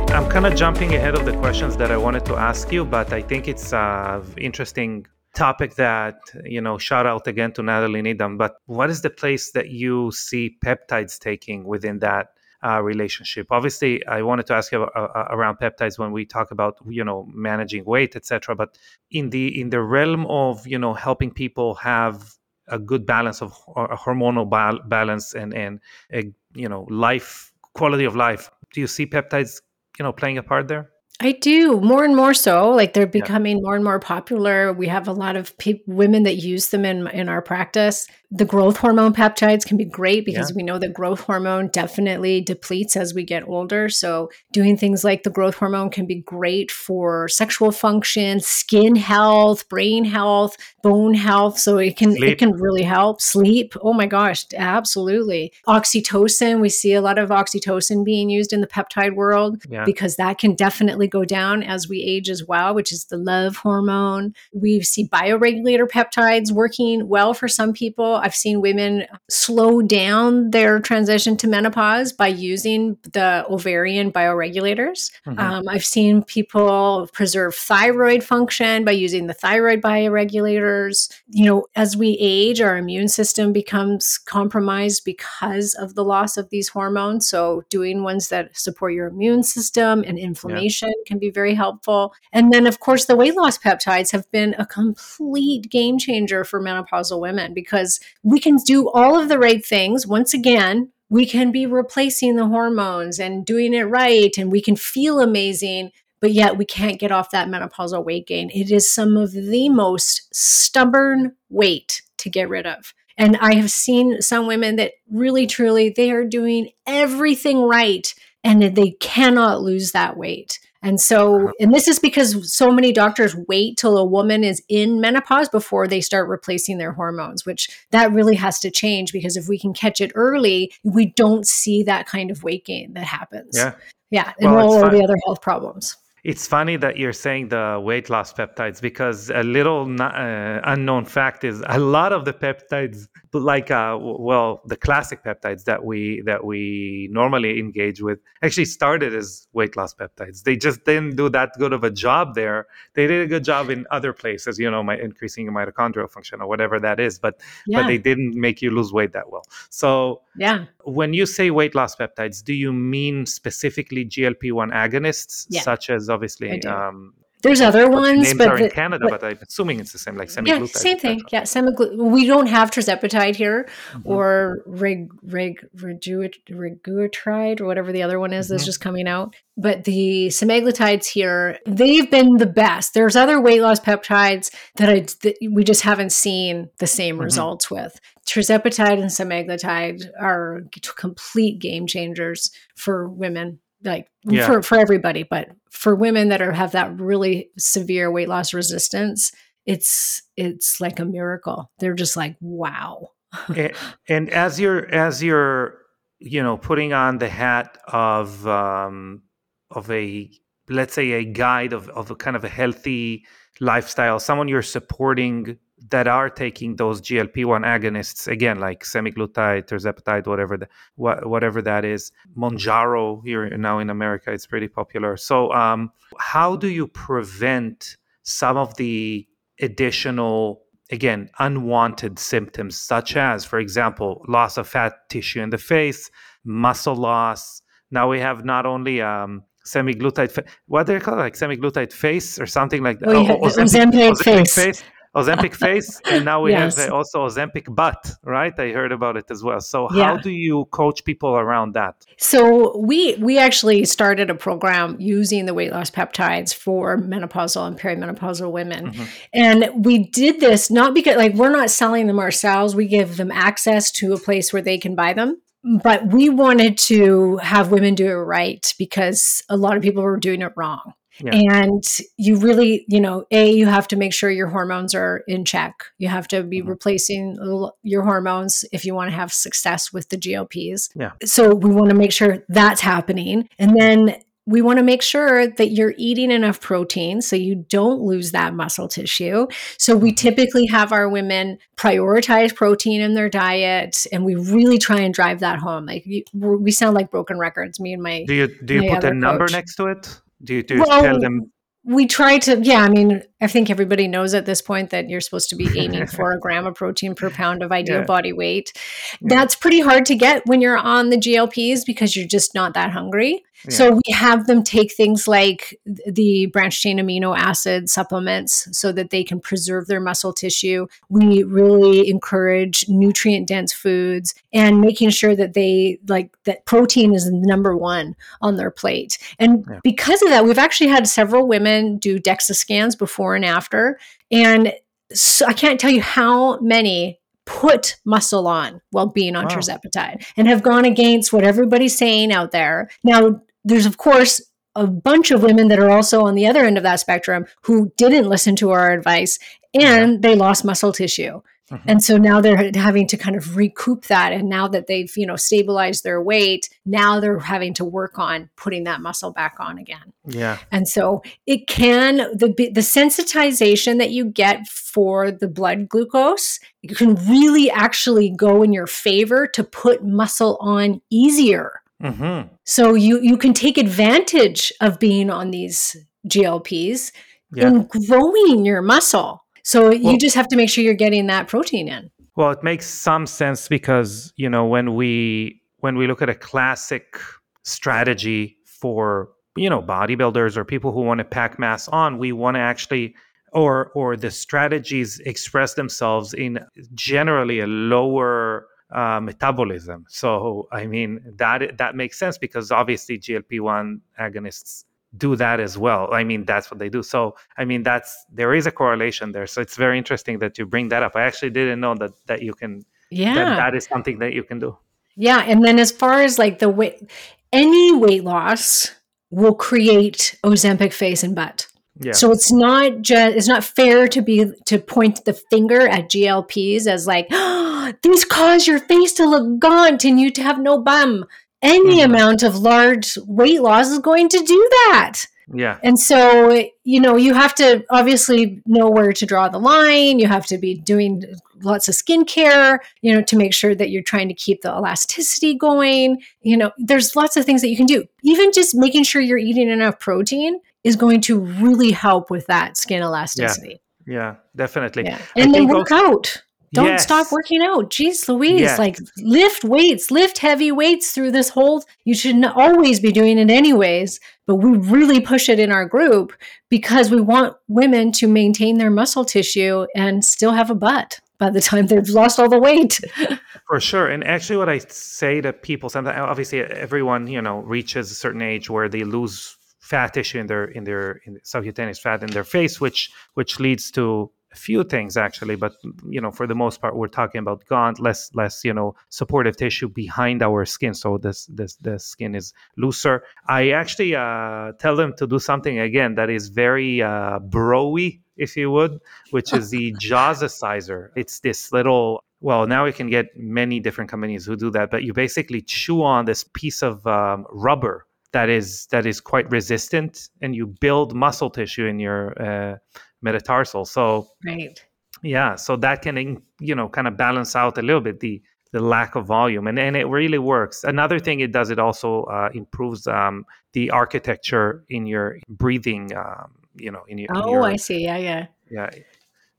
I'm kind of jumping ahead of the questions that I wanted to ask you, but I think it's an interesting topic that you know shout out again to natalie niddam but what is the place that you see peptides taking within that uh, relationship. Obviously i wanted to ask you uh, uh around peptides when we talk about you know managing weight etc but in the in the realm of you know helping people have a good balance of a hormonal ba- balance and and a, you know life quality of life do you see peptides you know playing a part there I do more and more so. Like they're becoming yeah. more and more popular. We have a lot of pe- women that use them in in our practice. The growth hormone peptides can be great because yeah. we know that growth hormone definitely depletes as we get older. So doing things like the growth hormone can be great for sexual function, skin health, brain health, bone health. So it can sleep. it can really help sleep. Oh my gosh, absolutely. Oxytocin, we see a lot of oxytocin being used in the peptide world yeah. because that can definitely go down as we age as well, which is the love hormone. We see bioregulator peptides working well for some people. I've seen women slow down their transition to menopause by using the ovarian bioregulators. Mm-hmm. Um, I've seen people preserve thyroid function by using the thyroid bioregulators. You know, as we age, our immune system becomes compromised because of the loss of these hormones. So, doing ones that support your immune system and inflammation can be very helpful. And then, of course, the weight loss peptides have been a complete game changer for menopausal women because we can do all of the right things. Once again, we can be replacing the hormones and doing it right, and we can feel amazing. But yet, we can't get off that menopausal weight gain. It is some of the most stubborn weight to get rid of. And I have seen some women that really, truly, they are doing everything right and they cannot lose that weight. And so, and this is because so many doctors wait till a woman is in menopause before they start replacing their hormones, which that really has to change because if we can catch it early, we don't see that kind of weight gain that happens. Yeah. Yeah. And well, all the other health problems. It's funny that you're saying the weight loss peptides because a little uh, unknown fact is a lot of the peptides, like uh, well, the classic peptides that we that we normally engage with, actually started as weight loss peptides. They just didn't do that good of a job there. They did a good job in other places, you know, my increasing mitochondrial function or whatever that is, but yeah. but they didn't make you lose weight that well. So yeah, when you say weight loss peptides, do you mean specifically GLP one agonists, yeah. such as obviously. Um, there's other ones, names but are in Canada, but, but, I'm assuming it's the same, like semaglutide. Yeah, same thing. Yeah, semaglutide. We don't have tirzepatide here, mm-hmm. or rig rig riguetride, or whatever the other one is mm-hmm. that's just coming out. But the semaglutides here, they've been the best. There's other weight loss peptides that I that we just haven't seen the same mm-hmm. results with. Tirzepatide and semaglutide are complete game changers for women like yeah. for, for everybody but for women that are have that really severe weight loss resistance it's it's like a miracle they're just like wow and, and, as you're as you're you know putting on the hat of um, of a let's say a guide of, of a kind of a healthy lifestyle someone you're supporting that are taking those GLP-1 agonists again, like semaglutide, tirzepatide, whatever the, whatever that is. Mounjaro here now in America, it's pretty popular. So, um, how do you prevent some of the additional, again, unwanted symptoms, such as, for example, loss of fat tissue in the face, muscle loss? Now we have not only um, semaglutide, what do they call it? Like semaglutide face or something like that. Oh, oh, Ozempic, Ozempic face. face. Ozempic face, and now we yes. have also Ozempic butt, right? I heard about it as well. So yeah. how do you coach people around that? So we we actually started a program using the weight loss peptides for menopausal and perimenopausal women, mm-hmm. and we did this not because like we're not selling them ourselves. We give them access to a place where they can buy them but we wanted to have women do it right because a lot of people were doing it wrong. Yeah. And you really, you know, A, you have to make sure your hormones are in check. You have to be mm-hmm. replacing your hormones if you want to have success with the GLPs. Yeah. So we want to make sure that's happening. And then we want to make sure that you're eating enough protein so you don't lose that muscle tissue. So we mm-hmm. typically have our women prioritize protein in their diet and we really try and drive that home. Like we sound like broken records, me and my Do you do you put a number next to it? Do you, do you well, tell them? We try to, yeah. I mean, I think everybody knows at this point that you're supposed to be aiming for a gram of protein per pound of ideal yeah. body weight. That's pretty hard to get when you're on the GLPs because you're just not that hungry. So we have them take things like the branched chain amino acid supplements so that they can preserve their muscle tissue. We really encourage nutrient dense foods and making sure that they like that protein is number one on their plate. And yeah. because of that, we've actually had several women do DEXA scans before and after. And so I can't tell you how many put muscle on while being on wow. tirzepatide and have gone against what everybody's saying out there. Now, there's of course a bunch of women that are also on the other end of that spectrum who didn't listen to our advice and they lost muscle tissue. Mm-hmm. And so now they're having to kind of recoup that. And now that they've, you know, stabilized their weight, now they're having to work on putting that muscle back on again. Yeah. And so it can, the, the sensitization that you get for the blood glucose can really actually go in your favor to put muscle on easier Mm-hmm. So you you can take advantage of being on these GLPs yeah. in growing your muscle. So well, you just have to make sure you're getting that protein in. Well, it makes some sense because you know when we when we look at a classic strategy for you know bodybuilders or people who want to pack mass on, we want to actually or or the strategies express themselves in generally a lower uh, metabolism. So I mean that that makes sense because obviously GLP-1 agonists do that as well. I mean that's what they do. So I mean that's there is a correlation there. So it's very interesting that you bring that up. I actually didn't know that that you can yeah that, that is something that you can do. Yeah, and then as far as like the weight any weight loss will create Ozempic face and butt. Yeah. So it's not just it's not fair to be to point the finger at GLPs as like oh, these cause your face to look gaunt and you to have no bum. Any mm-hmm. amount of large weight loss is going to do that. Yeah. And so, you know, you have to obviously know where to draw the line. You have to be doing lots of skincare, you know, to make sure that you're trying to keep the elasticity going. You know, there's lots of things that you can do. Even just making sure you're eating enough protein is going to really help with that skin elasticity. Yeah, yeah definitely. Yeah. And then work also- out. Don't yes. stop working out. Jeez Louise, yes. like lift weights, lift heavy weights through this whole you shouldn't always be doing it anyways, but we really push it in our group because we want women to maintain their muscle tissue and still have a butt by the time they've lost all the weight. For sure. And actually what I say to people sometimes obviously everyone, you know, reaches a certain age where they lose fat tissue in their in their in subcutaneous fat in their face, which which leads to few things actually. But you know, for the most part, we're talking about gaunt, less less you know supportive tissue behind our skin, so this this the skin is looser. I actually uh, tell them to do something again that is very uh, broy, if you would, which is the Jawzrsize. It's this little well, now we can get many different companies who do that, but you basically chew on this piece of um, rubber that is that is quite resistant, and you build muscle tissue in your uh, metatarsal. So right, yeah, so that can you know kind of balance out a little bit the the lack of volume, and and it really works. Another thing it does, it also uh, improves um, the architecture in your breathing. Um, you know, in your oh, in your, I see, yeah, yeah, yeah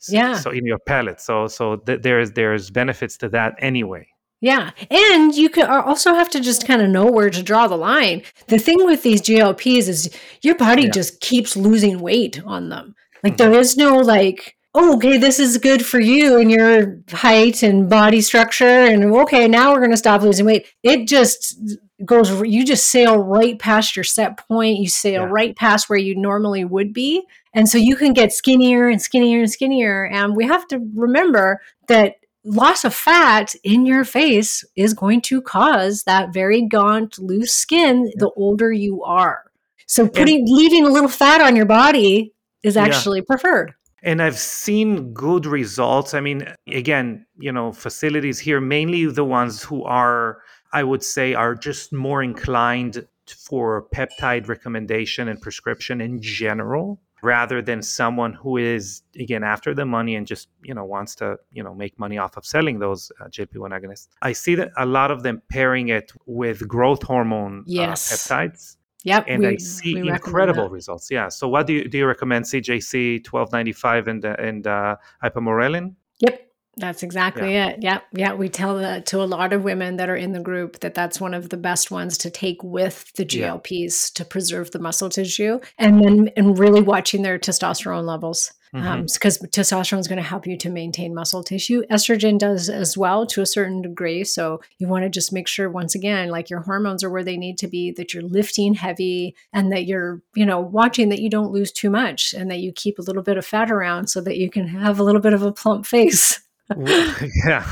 yeah. So in your palate, so so th- there's there's benefits to that anyway. Yeah. And you can also have to just kind of know where to draw the line. The thing with these GLPs is your body yeah. just keeps losing weight on them. Like mm-hmm. there is no like, oh, okay, this is good for you and your height and body structure. And okay, now we're going to stop losing weight. It just goes, you just sail right past your set point. You sail yeah. right past where you normally would be. And so you can get skinnier and skinnier and skinnier. And we have to remember that loss of fat in your face is going to cause that very gaunt, loose skin the older you are. So putting and, leaving a little fat on your body is actually yeah. preferred. And I've seen good results. I mean, again, you know, facilities here, mainly the ones who are, I would say, are just more inclined for peptide recommendation and prescription in general rather than someone who is again after the money and just you know wants to you know make money off of selling those uh, GLP-1 agonists. I see that a lot of them pairing it with growth hormone uh, yes. uh, peptides. Yep, and we, I see incredible results. Yeah. So, what do you do? You recommend CJC twelve ninety five and uh, and uh, ipamorelin? Yep. That's exactly yeah. it. Yeah. Yeah. We tell that to a lot of women that are in the group that that's one of the best ones to take with the GLPs yeah. to preserve the muscle tissue and then and really watching their testosterone levels. Because mm-hmm. um, testosterone is going to help you to maintain muscle tissue. Estrogen does as well to a certain degree. So you want to just make sure, once again, like your hormones are where they need to be, that you're lifting heavy and that you're, you know, watching that you don't lose too much and that you keep a little bit of fat around so that you can have a little bit of a plump face. yeah.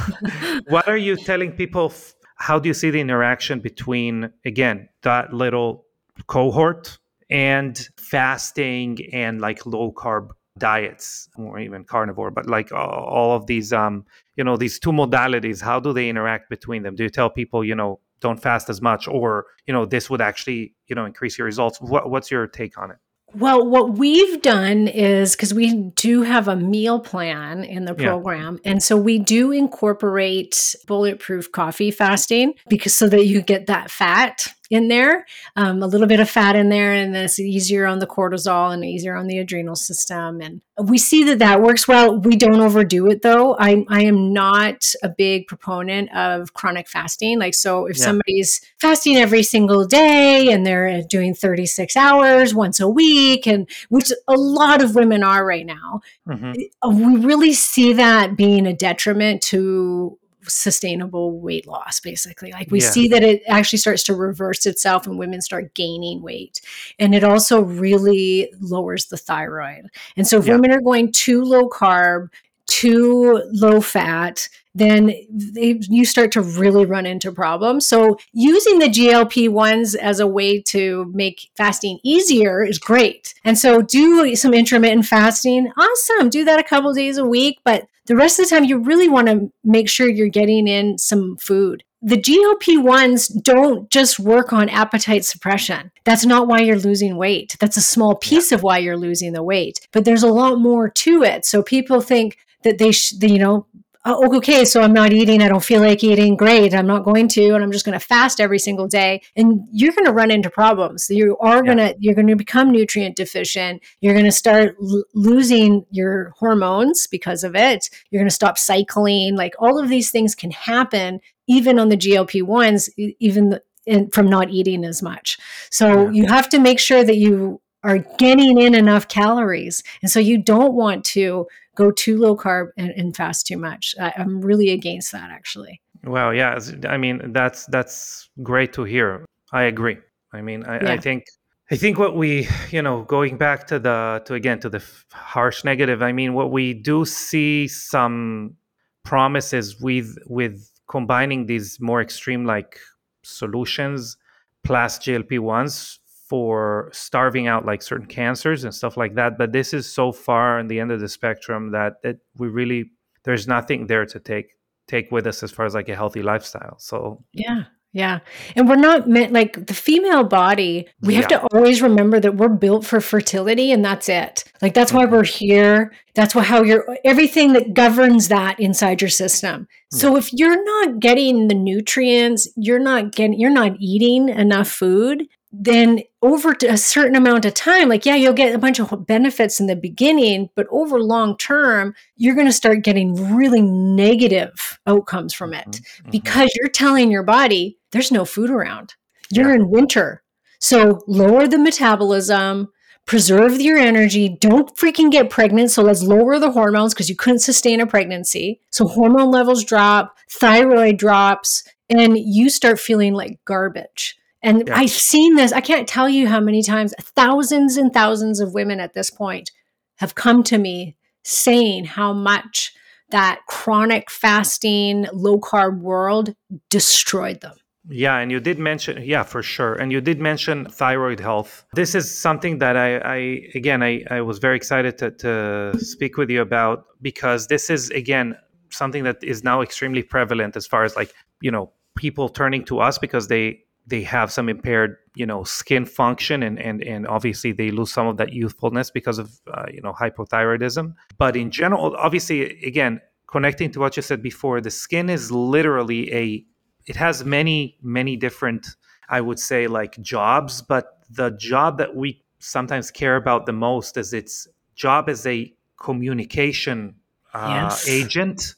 What are you telling people? How do you see the interaction between, again, that little cohort and fasting and like low carb diets or even carnivore but like all of these um you know these two modalities how do they interact between them do you tell people you know don't fast as much or you know this would actually you know increase your results what, what's your take on it well, what we've done is because we do have a meal plan in the program. Yeah. And so we do incorporate bulletproof coffee fasting because so that you get that fat in there, um, a little bit of fat in there, and then it's easier on the cortisol and easier on the adrenal system. And we see that that works well. We don't overdo it though. I, I am not a big proponent of chronic fasting. Like, so if yeah. somebody's fasting every single day and they're doing 36 hours once a week, and which a lot of women are right now, mm-hmm. we really see that being a detriment to sustainable weight loss basically like we yeah. see that it actually starts to reverse itself and women start gaining weight and it also really lowers the thyroid and so if yeah. women are going too low carb too low fat then they, you start to really run into problems. So using the GLP ones as a way to make fasting easier is great. And so do some intermittent fasting. Awesome. Do that a couple days a week, but the rest of the time, you really want to make sure you're getting in some food. The GLP 1s don't just work on appetite suppression. That's not why you're losing weight. That's a small piece of why you're losing the weight, but there's a lot more to it. So people think that they, sh- you know, oh, okay, so I'm not eating. I don't feel like eating. Great. I'm not going to, and I'm just going to fast every single day. And you're going to run into problems. You are going to, you're going to become nutrient deficient. You're going to start l- losing your hormones because of it. You're going to stop cycling. Like all of these things can happen even on the GLP ones, even the, in, from not eating as much. So yeah. you have to make sure that you are getting in enough calories. And so you don't want to go too low carb and, and fast too much. I, am really against that actually. Well, yeah, I mean that's that's great to hear. I agree. I mean, I, yeah. I think I think what we, you know, going back to the to again to the harsh negative. I mean, what we do see some promises with with combining these more extreme like solutions plus GLP ones for starving out like certain cancers and stuff like that. But this is so far on the end of the spectrum that it, we really there's nothing there to take take with us as far as like a healthy lifestyle. So yeah, yeah. And we're not meant like the female body, we have to always remember that we're built for fertility and that's it. Like that's why mm-hmm. we're here. That's why how you're everything that governs that inside your system. So if you're not getting the nutrients, you're not getting you're not eating enough food, then over a certain amount of time, like, yeah, you'll get a bunch of benefits in the beginning, but over long term, you're going to start getting really negative outcomes from it mm-hmm. because you're telling your body there's no food around. You're yeah. in winter. So lower the metabolism, preserve your energy. Don't freaking get pregnant. So let's lower the hormones because you couldn't sustain a pregnancy. So hormone levels drop, thyroid drops, and you start feeling like garbage. And yeah. I've seen this, I can't tell you how many times, thousands and thousands of women at this point have come to me saying how much that chronic fasting, low carb world destroyed them. Yeah, and you did mention, yeah, for sure. And you did mention thyroid health. This is something that I, I again, I, I was very excited to, to speak with you about because this is, again, something that is now extremely prevalent as far as like, you know, people turning to us because they they have some impaired you know skin function and and and obviously they lose some of that youthfulness because of uh, you know hypothyroidism but in general obviously again connecting to what you said before the skin is literally a it has many many different i would say like jobs but the job that we sometimes care about the most is its job as a communication uh, yes. agent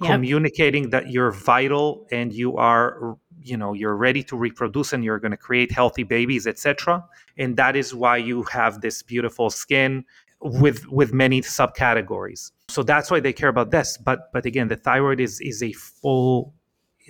yep. communicating that you're vital and you are you know you're ready to reproduce and you're going to create healthy babies etc and that is why you have this beautiful skin with with many subcategories so that's why they care about this but but again the thyroid is is a full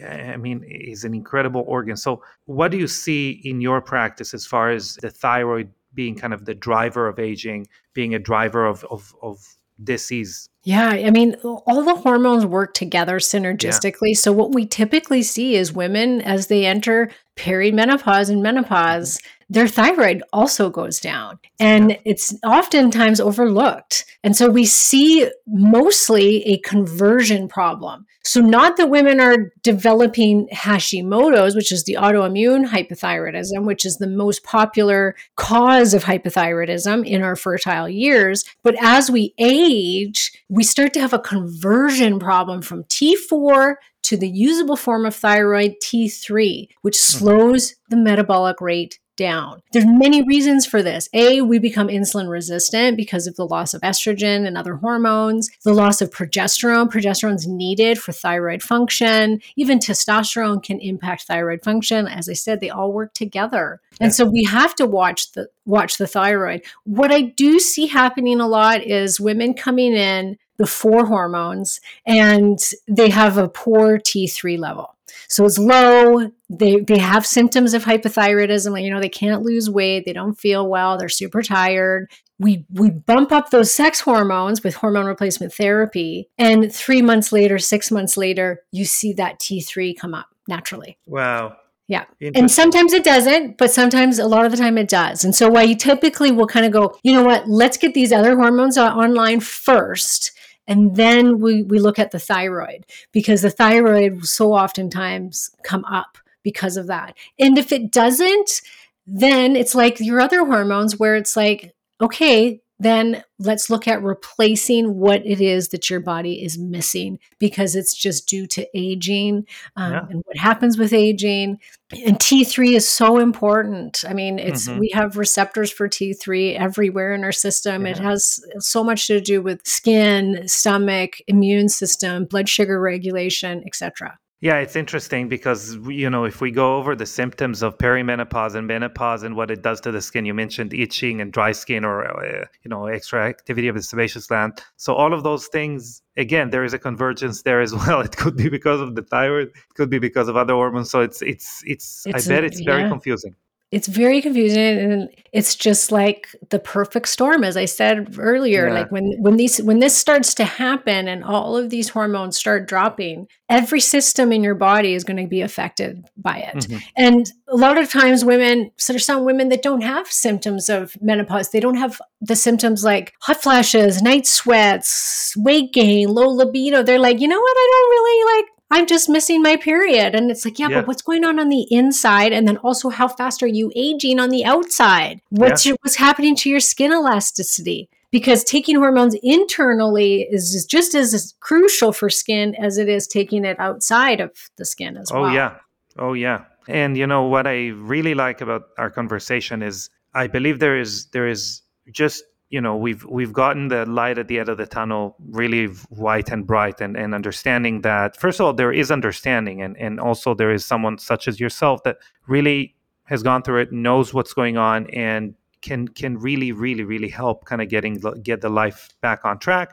I mean, is an incredible organ. So, what do you see in your practice as far as the thyroid being kind of the driver of aging, being a driver of, of, of disease? Yeah, I mean, all the hormones work together synergistically. Yeah. So, what we typically see is women as they enter perimenopause and menopause, mm-hmm. their thyroid also goes down. And it's oftentimes overlooked. And so, we see mostly a conversion problem. So, not that women are developing Hashimoto's, which is the autoimmune hypothyroidism, which is the most popular cause of hypothyroidism in our fertile years, but as we age, we start to have a conversion problem from T4 to the usable form of thyroid, T3, which mm-hmm. slows the metabolic rate down. There's many reasons for this. A, we become insulin resistant because of the loss of estrogen and other hormones, the loss of progesterone. Progesterone is needed for thyroid function. Even testosterone can impact thyroid function. As I said, they all work together. And so we have to watch the watch the thyroid. What I do see happening a lot is women coming in the four hormones and they have a poor T3 level. So it's low. They they have symptoms of hypothyroidism. Like, you know, they can't lose weight. They don't feel well. They're super tired. We we bump up those sex hormones with hormone replacement therapy, and three months later, six months later, you see that T three come up naturally. Wow. Yeah. And sometimes it doesn't, but sometimes a lot of the time it does. And so why you typically will kind of go, you know what, let's get these other hormones online first and then we, we look at the thyroid because the thyroid so oftentimes come up because of that. And if it doesn't, then it's like your other hormones where it's like, okay, then let's look at replacing what it is that your body is missing because it's just due to aging um, yeah. and what happens with aging. And T3 is so important. I mean, it's mm-hmm. we have receptors for T3 everywhere in our system. Yeah. It has so much to do with skin, stomach, immune system, blood sugar regulation, etc. Yeah, it's interesting because you know if we go over the symptoms of perimenopause and menopause and what it does to the skin, you mentioned itching and dry skin or uh, you know extra activity of the sebaceous gland. So all of those things, again, there is a convergence there as well. It could be because of the thyroid, it could be because of other hormones. So it's it's it's. it's I bet it's very confusing it's very confusing and it's just like the perfect storm as i said earlier yeah. like when when these when this starts to happen and all of these hormones start dropping every system in your body is going to be affected by it mm-hmm. and a lot of times women so there's some women that don't have symptoms of menopause they don't have the symptoms like hot flashes night sweats weight gain low libido they're like you know what i don't really like I'm just missing my period. And it's like, yeah, yeah, but what's going on on the inside? And then also, how fast are you aging on the outside? What's yeah. your, what's happening to your skin elasticity? Because taking hormones internally is just as crucial for skin as it is taking it outside of the skin as oh, well. Oh yeah, oh yeah. And you know what I really like about our conversation is I believe there is there is just you know we've we've gotten the light at the end of the tunnel really white and bright and, and understanding that first of all there is understanding and, and also there is someone such as yourself that really has gone through it knows what's going on and can can really really really help kind of getting get the life back on track.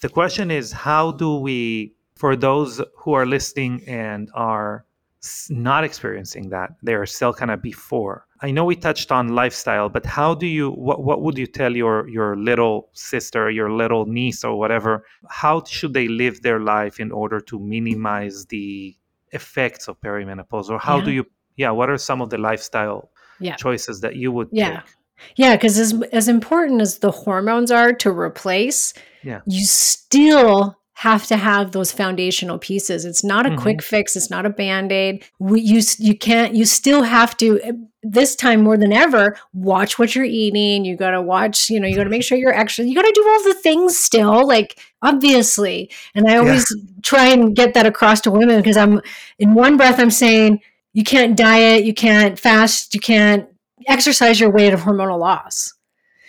The question is how do we for those who are listening and are not experiencing that they are still kind of before i know we touched on lifestyle but how do you what, what would you tell your your little sister your little niece or whatever how should they live their life in order to minimize the effects of perimenopause or how yeah. do you yeah what are some of the lifestyle yeah. choices that you would yeah take? yeah because as, as important as the hormones are to replace yeah you still have to have those foundational pieces. It's not a mm-hmm. quick fix. It's not a band aid. You you can't. You still have to. This time more than ever, watch what you're eating. You got to watch. You know, you got to make sure you're extra. You got to do all the things still. Like obviously, and I always yeah. try and get that across to women because I'm in one breath. I'm saying you can't diet, you can't fast, you can't exercise your way of hormonal loss.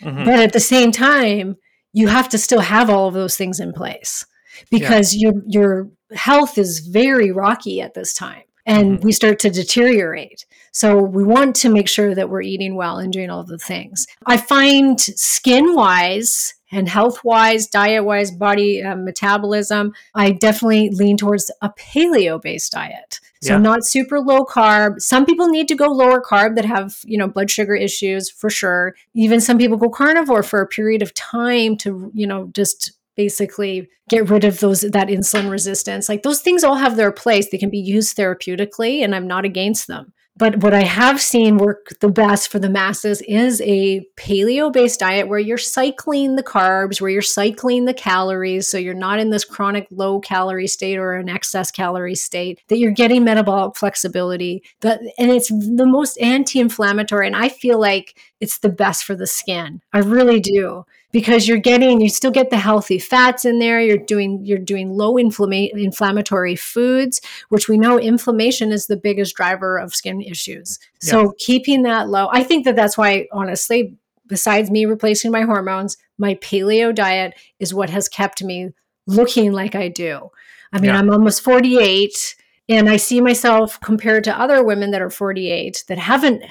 Mm-hmm. But at the same time, you have to still have all of those things in place because yeah. your your health is very rocky at this time and mm-hmm. we start to deteriorate. So we want to make sure that we're eating well and doing all the things. I find skin wise and health wise, diet wise, body uh, metabolism, I definitely lean towards a paleo based diet. So yeah. not super low carb. Some people need to go lower carb that have, you know, blood sugar issues for sure. Even some people go carnivore for a period of time to, you know, just basically get rid of those that insulin resistance. Like those things all have their place. They can be used therapeutically and i'm not against them. But what i have seen work the best for the masses is a paleo based diet where you're cycling the carbs where you're cycling the calories so you're not in this chronic low calorie state or an excess calorie state that you're getting metabolic flexibility. That and it's the most anti-inflammatory and i feel like it's the best for the skin. I really do. Because you're getting you still get the healthy fats in there. You're doing you're doing low inflama- inflammatory foods which we know inflammation is the biggest driver of skin issues. Yeah. so keeping that low i think that that's why honestly besides me replacing my hormones my paleo diet is what has kept me looking like i do. I mean yeah. i'm almost 48 and i see myself compared to other women that are 48 that haven't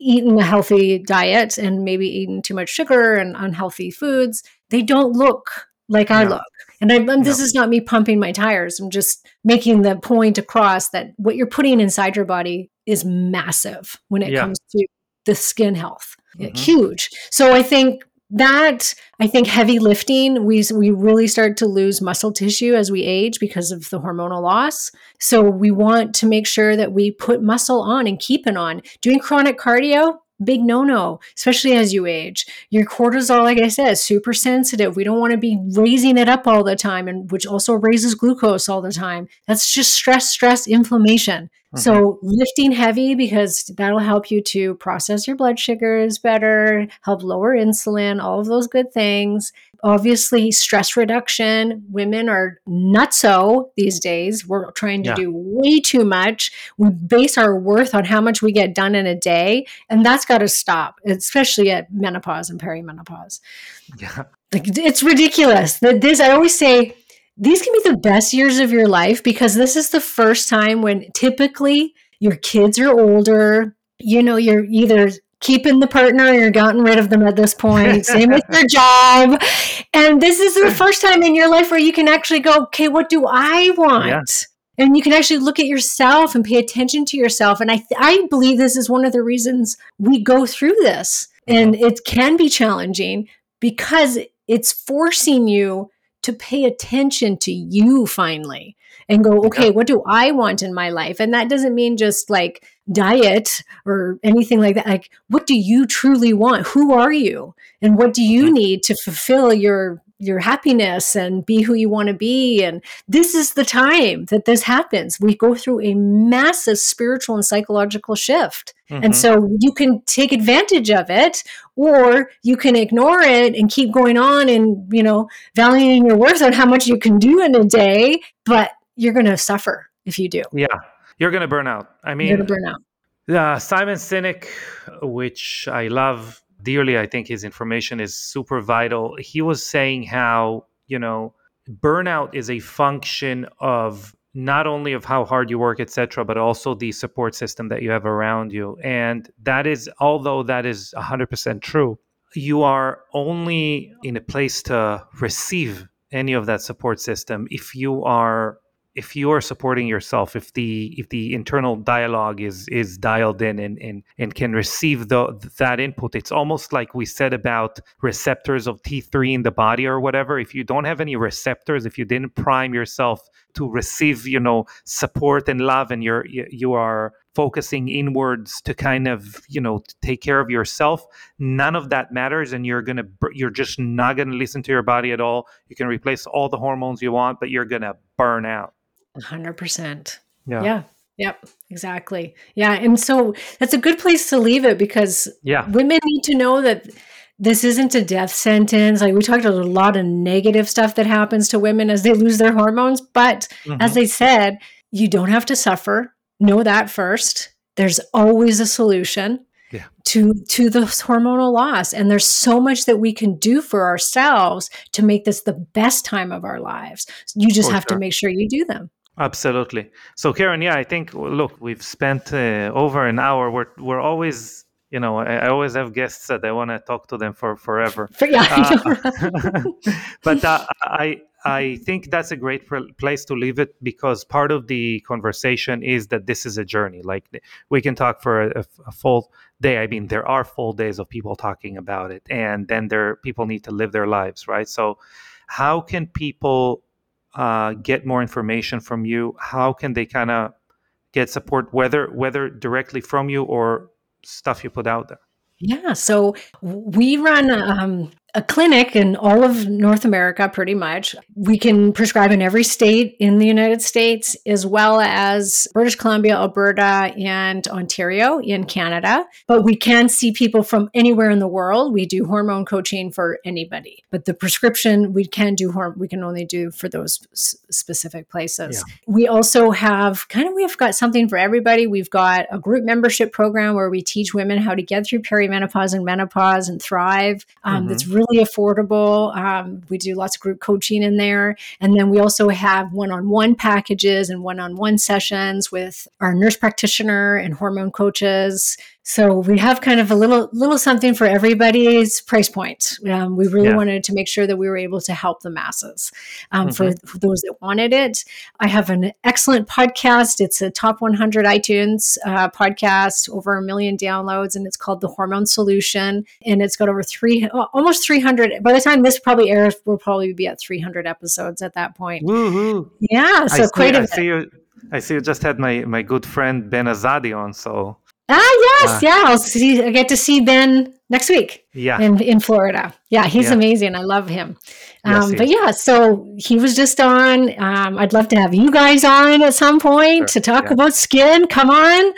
eaten a healthy diet and maybe eaten too much sugar and unhealthy foods, they don't look like I look. And, I, and this no. is not me pumping my tires. I'm just making the point across that what you're putting inside your body is massive when it yeah. comes to the skin health. Mm-hmm. Huge. So I think that I think heavy lifting, we we really start to lose muscle tissue as we age because of the hormonal loss. So we want to make sure that we put muscle on and keep it on. Doing chronic cardio, big no no, especially as you age. Your cortisol, like I said, is super sensitive. We don't want to be raising it up all the time, and which also raises glucose all the time. That's just stress, stress, inflammation. Mm-hmm. So lifting heavy because that'll help you to process your blood sugars better, help lower insulin, all of those good things. Obviously, stress reduction. Women are nutso these days. We're trying to yeah. do way too much. We base our worth on how much we get done in a day, and that's got to stop, especially at menopause and perimenopause. Yeah. Like, it's ridiculous that this, I always say, these can be the best years of your life because this is the first time when typically your kids are older. You know, you're either keeping the partner or you're gotten rid of them at this point. Same with your job. And this is the first time in your life where you can actually go, okay, what do I want? Yeah. And you can actually look at yourself and pay attention to yourself. And I, th- I believe this is one of the reasons we go through this. And uh-huh. it can be challenging because it's forcing you to pay attention to you finally and go, okay, what do I want in my life? And that doesn't mean just like diet or anything like that. Like, what do you truly want? Who are you? And what do you mm-hmm. need to fulfill your your happiness and be who you want to be. And this is the time that this happens. We go through a massive spiritual and psychological shift. Mm-hmm. And so you can take advantage of it or you can ignore it and keep going on and, you know, valuing your worth on how much you can do in a day, but you're going to suffer if you do. Yeah. You're going to burn out. I mean, you're going to burn out. Uh, Simon Sinek, which I love dearly, I think his information is super vital. He was saying how, you know, burnout is a function of not only of how hard you work etc but also the support system that you have around you. And that is although that is 100% true you are only in a place to receive any of that support system if you are if you are supporting yourself if the if the internal dialogue is is dialed in and and, and can receive the that input it's almost like we said about receptors of T3 in the body or whatever. If you don't have any receptors if you didn't prime yourself to receive you know support and love and you're you are focusing inwards to kind of you know take care of yourself none of that matters and you're gonna you're just not gonna listen to your body at all. You can replace all the hormones you want but you're gonna burn out 100%. Yeah. Yeah. Yep, exactly. Yeah, and so that's a good place to leave it because yeah. women need to know that this isn't a death sentence. Like we talked about a lot of negative stuff that happens to women as they lose their hormones, but mm-hmm. as I said, you don't have to suffer. Know that first. There's always a solution yeah. to to the hormonal loss and there's so much that we can do for ourselves to make this the best time of our lives. You just have sure. to make sure you do them. Absolutely. So, Karen, yeah, I think look, we've spent uh, over an hour. We're we're always, you know, I, I always have guests that I want to talk to them for forever. yeah, uh, but uh, I I think that's a great place to leave it because part of the conversation is that this is a journey. Like we can talk for a, a full day. I mean, there are full days of people talking about it, and then there people need to live their lives, right? So, how can people uh, get more information from you? How can they kind of get support, whether whether directly from you or stuff you put out there? Yeah, so we run um, a clinic in all of North America, pretty much. We can prescribe in every state in the United States, as well as British Columbia, Alberta, and Ontario in Canada. But we can see people from anywhere in the world. We do hormone coaching for anybody, but the prescription we can do, we can only do for those specific places. Yeah. We also have kind of, we've got something for everybody. We've got a group membership program where we teach women how to get through perimenopause and menopause and thrive. Um, mm-hmm. That's really really affordable. Um, we do lots of group coaching in there. And then we also have one on one packages and one on one sessions with our nurse practitioner and hormone coaches. So we have kind of a little little something for everybody's price point. Um, we really yeah. wanted to make sure that we were able to help the masses um, mm-hmm. for, for, those that wanted it. I have an excellent podcast. It's a top 100 iTunes uh, podcast, over a million downloads, and it's called The Hormone Solution. And it's got over three, almost 300. By the time this probably airs, we'll probably be at 300 episodes at that point. Woohoo! Yeah, so I quite see, a I see you. I see you just had my, my good friend Ben Azadi on, so Ah, yes, uh, yeah. I'll see. I get to see Ben next week. Yeah, in in Florida. Yeah, he's yeah. amazing. I love him. Um, yes, but yeah, so he was just on. Um, I'd love to have you guys on at some point sure. to talk yeah. about skin. Come on.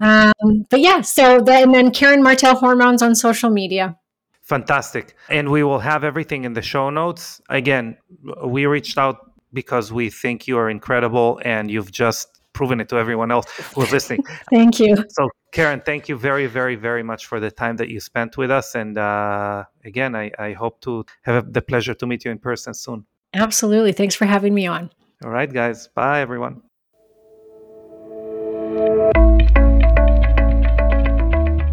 Um, but yeah, so then and then Karen Martel hormones on social media. Fantastic. And we will have everything in the show notes. Again, we reached out because we think you are incredible and you've just proven it to everyone else who's listening. thank you. So, Karen, thank you very, very, very much for the time that you spent with us. And uh, again, I, I hope to have the pleasure to meet you in person soon. Absolutely. Thanks for having me on. All right, guys. Bye, everyone.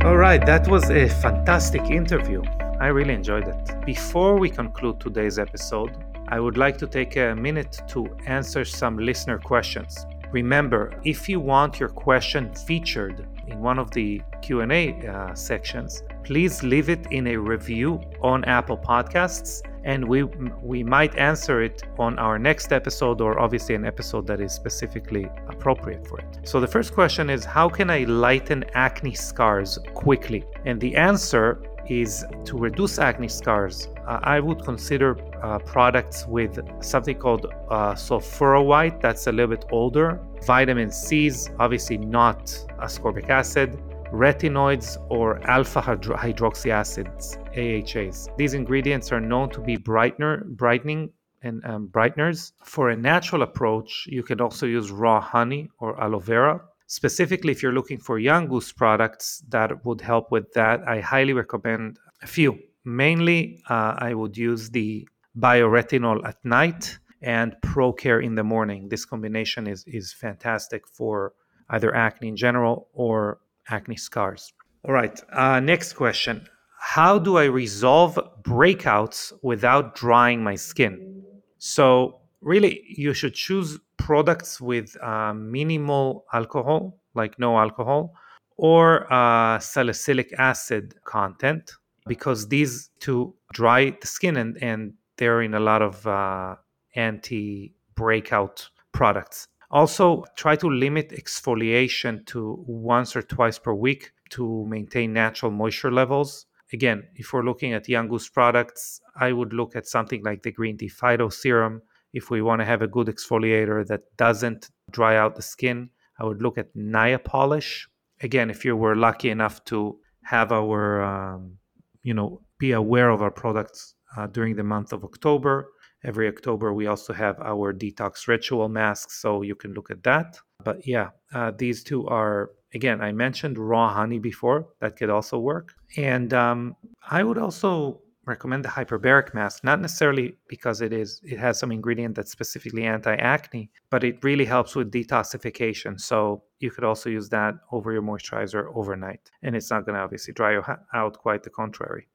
All right, that was a fantastic interview. I really enjoyed it. Before we conclude today's episode, I would like to take a minute to answer some listener questions. Remember, if you want your question featured in one of the Q&A uh, sections, please leave it in a review on Apple Podcasts and we we might answer it on our next episode or obviously an episode that is specifically appropriate for it. So the first question is how can I lighten acne scars quickly? And the answer is to reduce acne scars. Uh, I would consider uh, products with something called uh, sulfurowite, that's a little bit older, vitamin C's, obviously not ascorbic acid, retinoids, or alpha hydroxy acids, AHAs. These ingredients are known to be brightener, brightening and um, brighteners. For a natural approach, you can also use raw honey or aloe vera. Specifically, if you're looking for Young Goose products that would help with that, I highly recommend a few. Mainly, uh, I would use the bioretinol at night and ProCare in the morning. This combination is, is fantastic for either acne in general or acne scars. All right, uh, next question. How do I resolve breakouts without drying my skin? So, really, you should choose products with uh, minimal alcohol, like no alcohol, or uh, salicylic acid content, because these two dry the skin and, and they're in a lot of uh, anti breakout products. Also, try to limit exfoliation to once or twice per week to maintain natural moisture levels. Again, if we're looking at Young Goose products, I would look at something like the green tea phyto serum. If we want to have a good exfoliator that doesn't dry out the skin, I would look at Nia Polish. Again, if you were lucky enough to have our, um, you know, be aware of our products uh, during the month of October, every October, we also have our detox ritual masks, so you can look at that. But yeah, uh, these two are, again, I mentioned raw honey before, that could also work. And um, I would also recommend the hyperbaric mask not necessarily because it is it has some ingredient that's specifically anti-acne but it really helps with detoxification so you could also use that over your moisturizer overnight and it's not going to obviously dry you out quite the contrary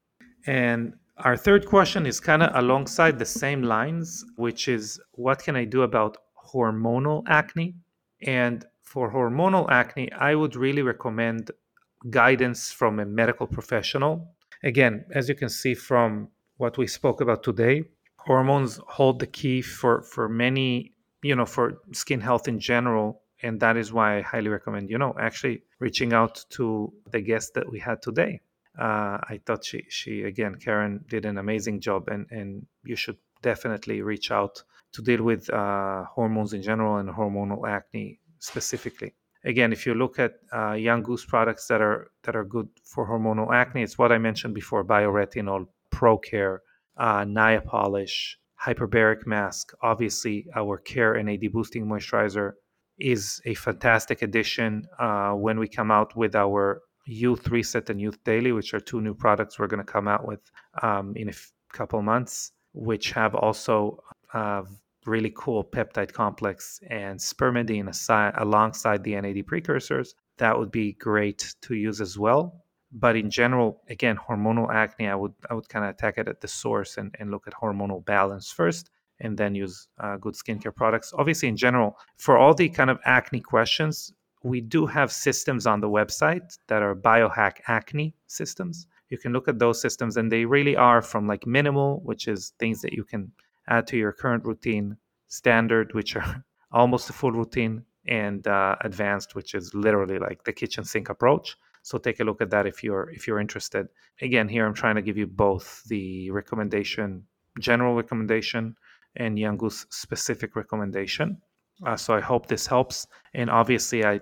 and our third question is kind of alongside the same lines, which is what can I do about hormonal acne? And for hormonal acne, I would really recommend guidance from a medical professional. Again, as you can see from what we spoke about today, hormones hold the key for, for many, you know, for skin health in general. And that is why I highly recommend, you know, actually reaching out to the guest that we had today uh, I thought she she again Karen did an amazing job, and and you should definitely reach out to deal with uh, hormones in general and hormonal acne specifically. Again, if you look at uh, Young Goose products that are that are good for hormonal acne, it's what I mentioned before: bioretinol, ProCare, uh, Niopolish, hyperbaric mask. Obviously, our Care NAD boosting moisturizer is a fantastic addition uh, when we come out with our Youth Reset and Youth Daily, which are two new products we're going to come out with um, in a f- couple months, which have also uh, really cool peptide complex and spermidine alongside the NAD precursors. That would be great to use as well. But in general, again, hormonal acne, I would I would kind of attack it at the source and, and look at hormonal balance first and then use uh, good skincare products. Obviously, in general, for all the kind of acne questions, we do have systems on the website that are biohack acne systems. You can look at those systems, and they really are from like minimal, which is things that you can add to your current routine, standard, which are almost a full routine, and uh, advanced, which is literally like the kitchen sink approach. So take a look at that if you're if you're interested. Again, here I'm trying to give you both the recommendation, general recommendation, and Goose specific recommendation. Uh, so I hope this helps. And obviously, I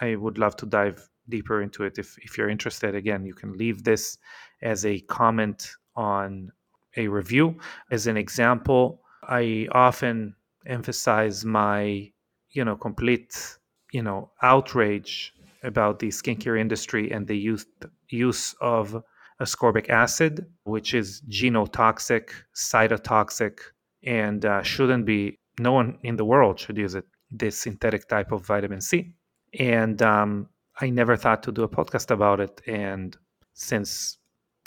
I would love to dive deeper into it. If if you're interested, again, you can leave this as a comment on a review. As an example, I often emphasize my you know complete you know outrage about the skincare industry and the use use of ascorbic acid, which is genotoxic, cytotoxic, and uh, shouldn't be no one in the world should use it, this synthetic type of vitamin C. And um, I never thought to do a podcast about it. And since,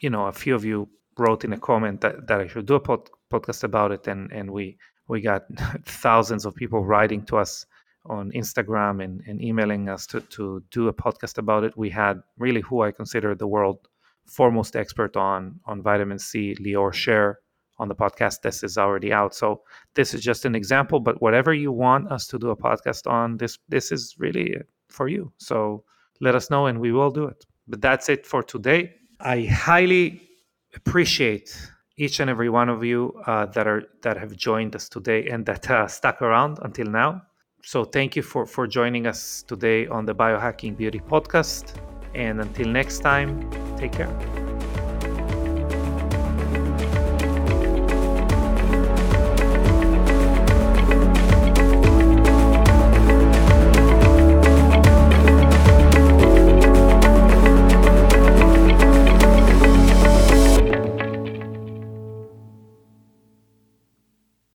you know, a few of you wrote in a comment that, that I should do a pod- podcast about it, and, and we, we got thousands of people writing to us on Instagram and, and emailing us to, to do a podcast about it. We had really who I consider the world foremost expert on on vitamin C, Lior Sher, on the podcast. This is already out. So this is just an example, but whatever you want us to do a podcast on, this this is really for you. So let us know and we will do it. But that's it for today. I highly appreciate each and every one of you uh, that are that have joined us today and that uh, stuck around until now. So thank you for for joining us today on the Biohacking Beauty podcast. And until next time, take care.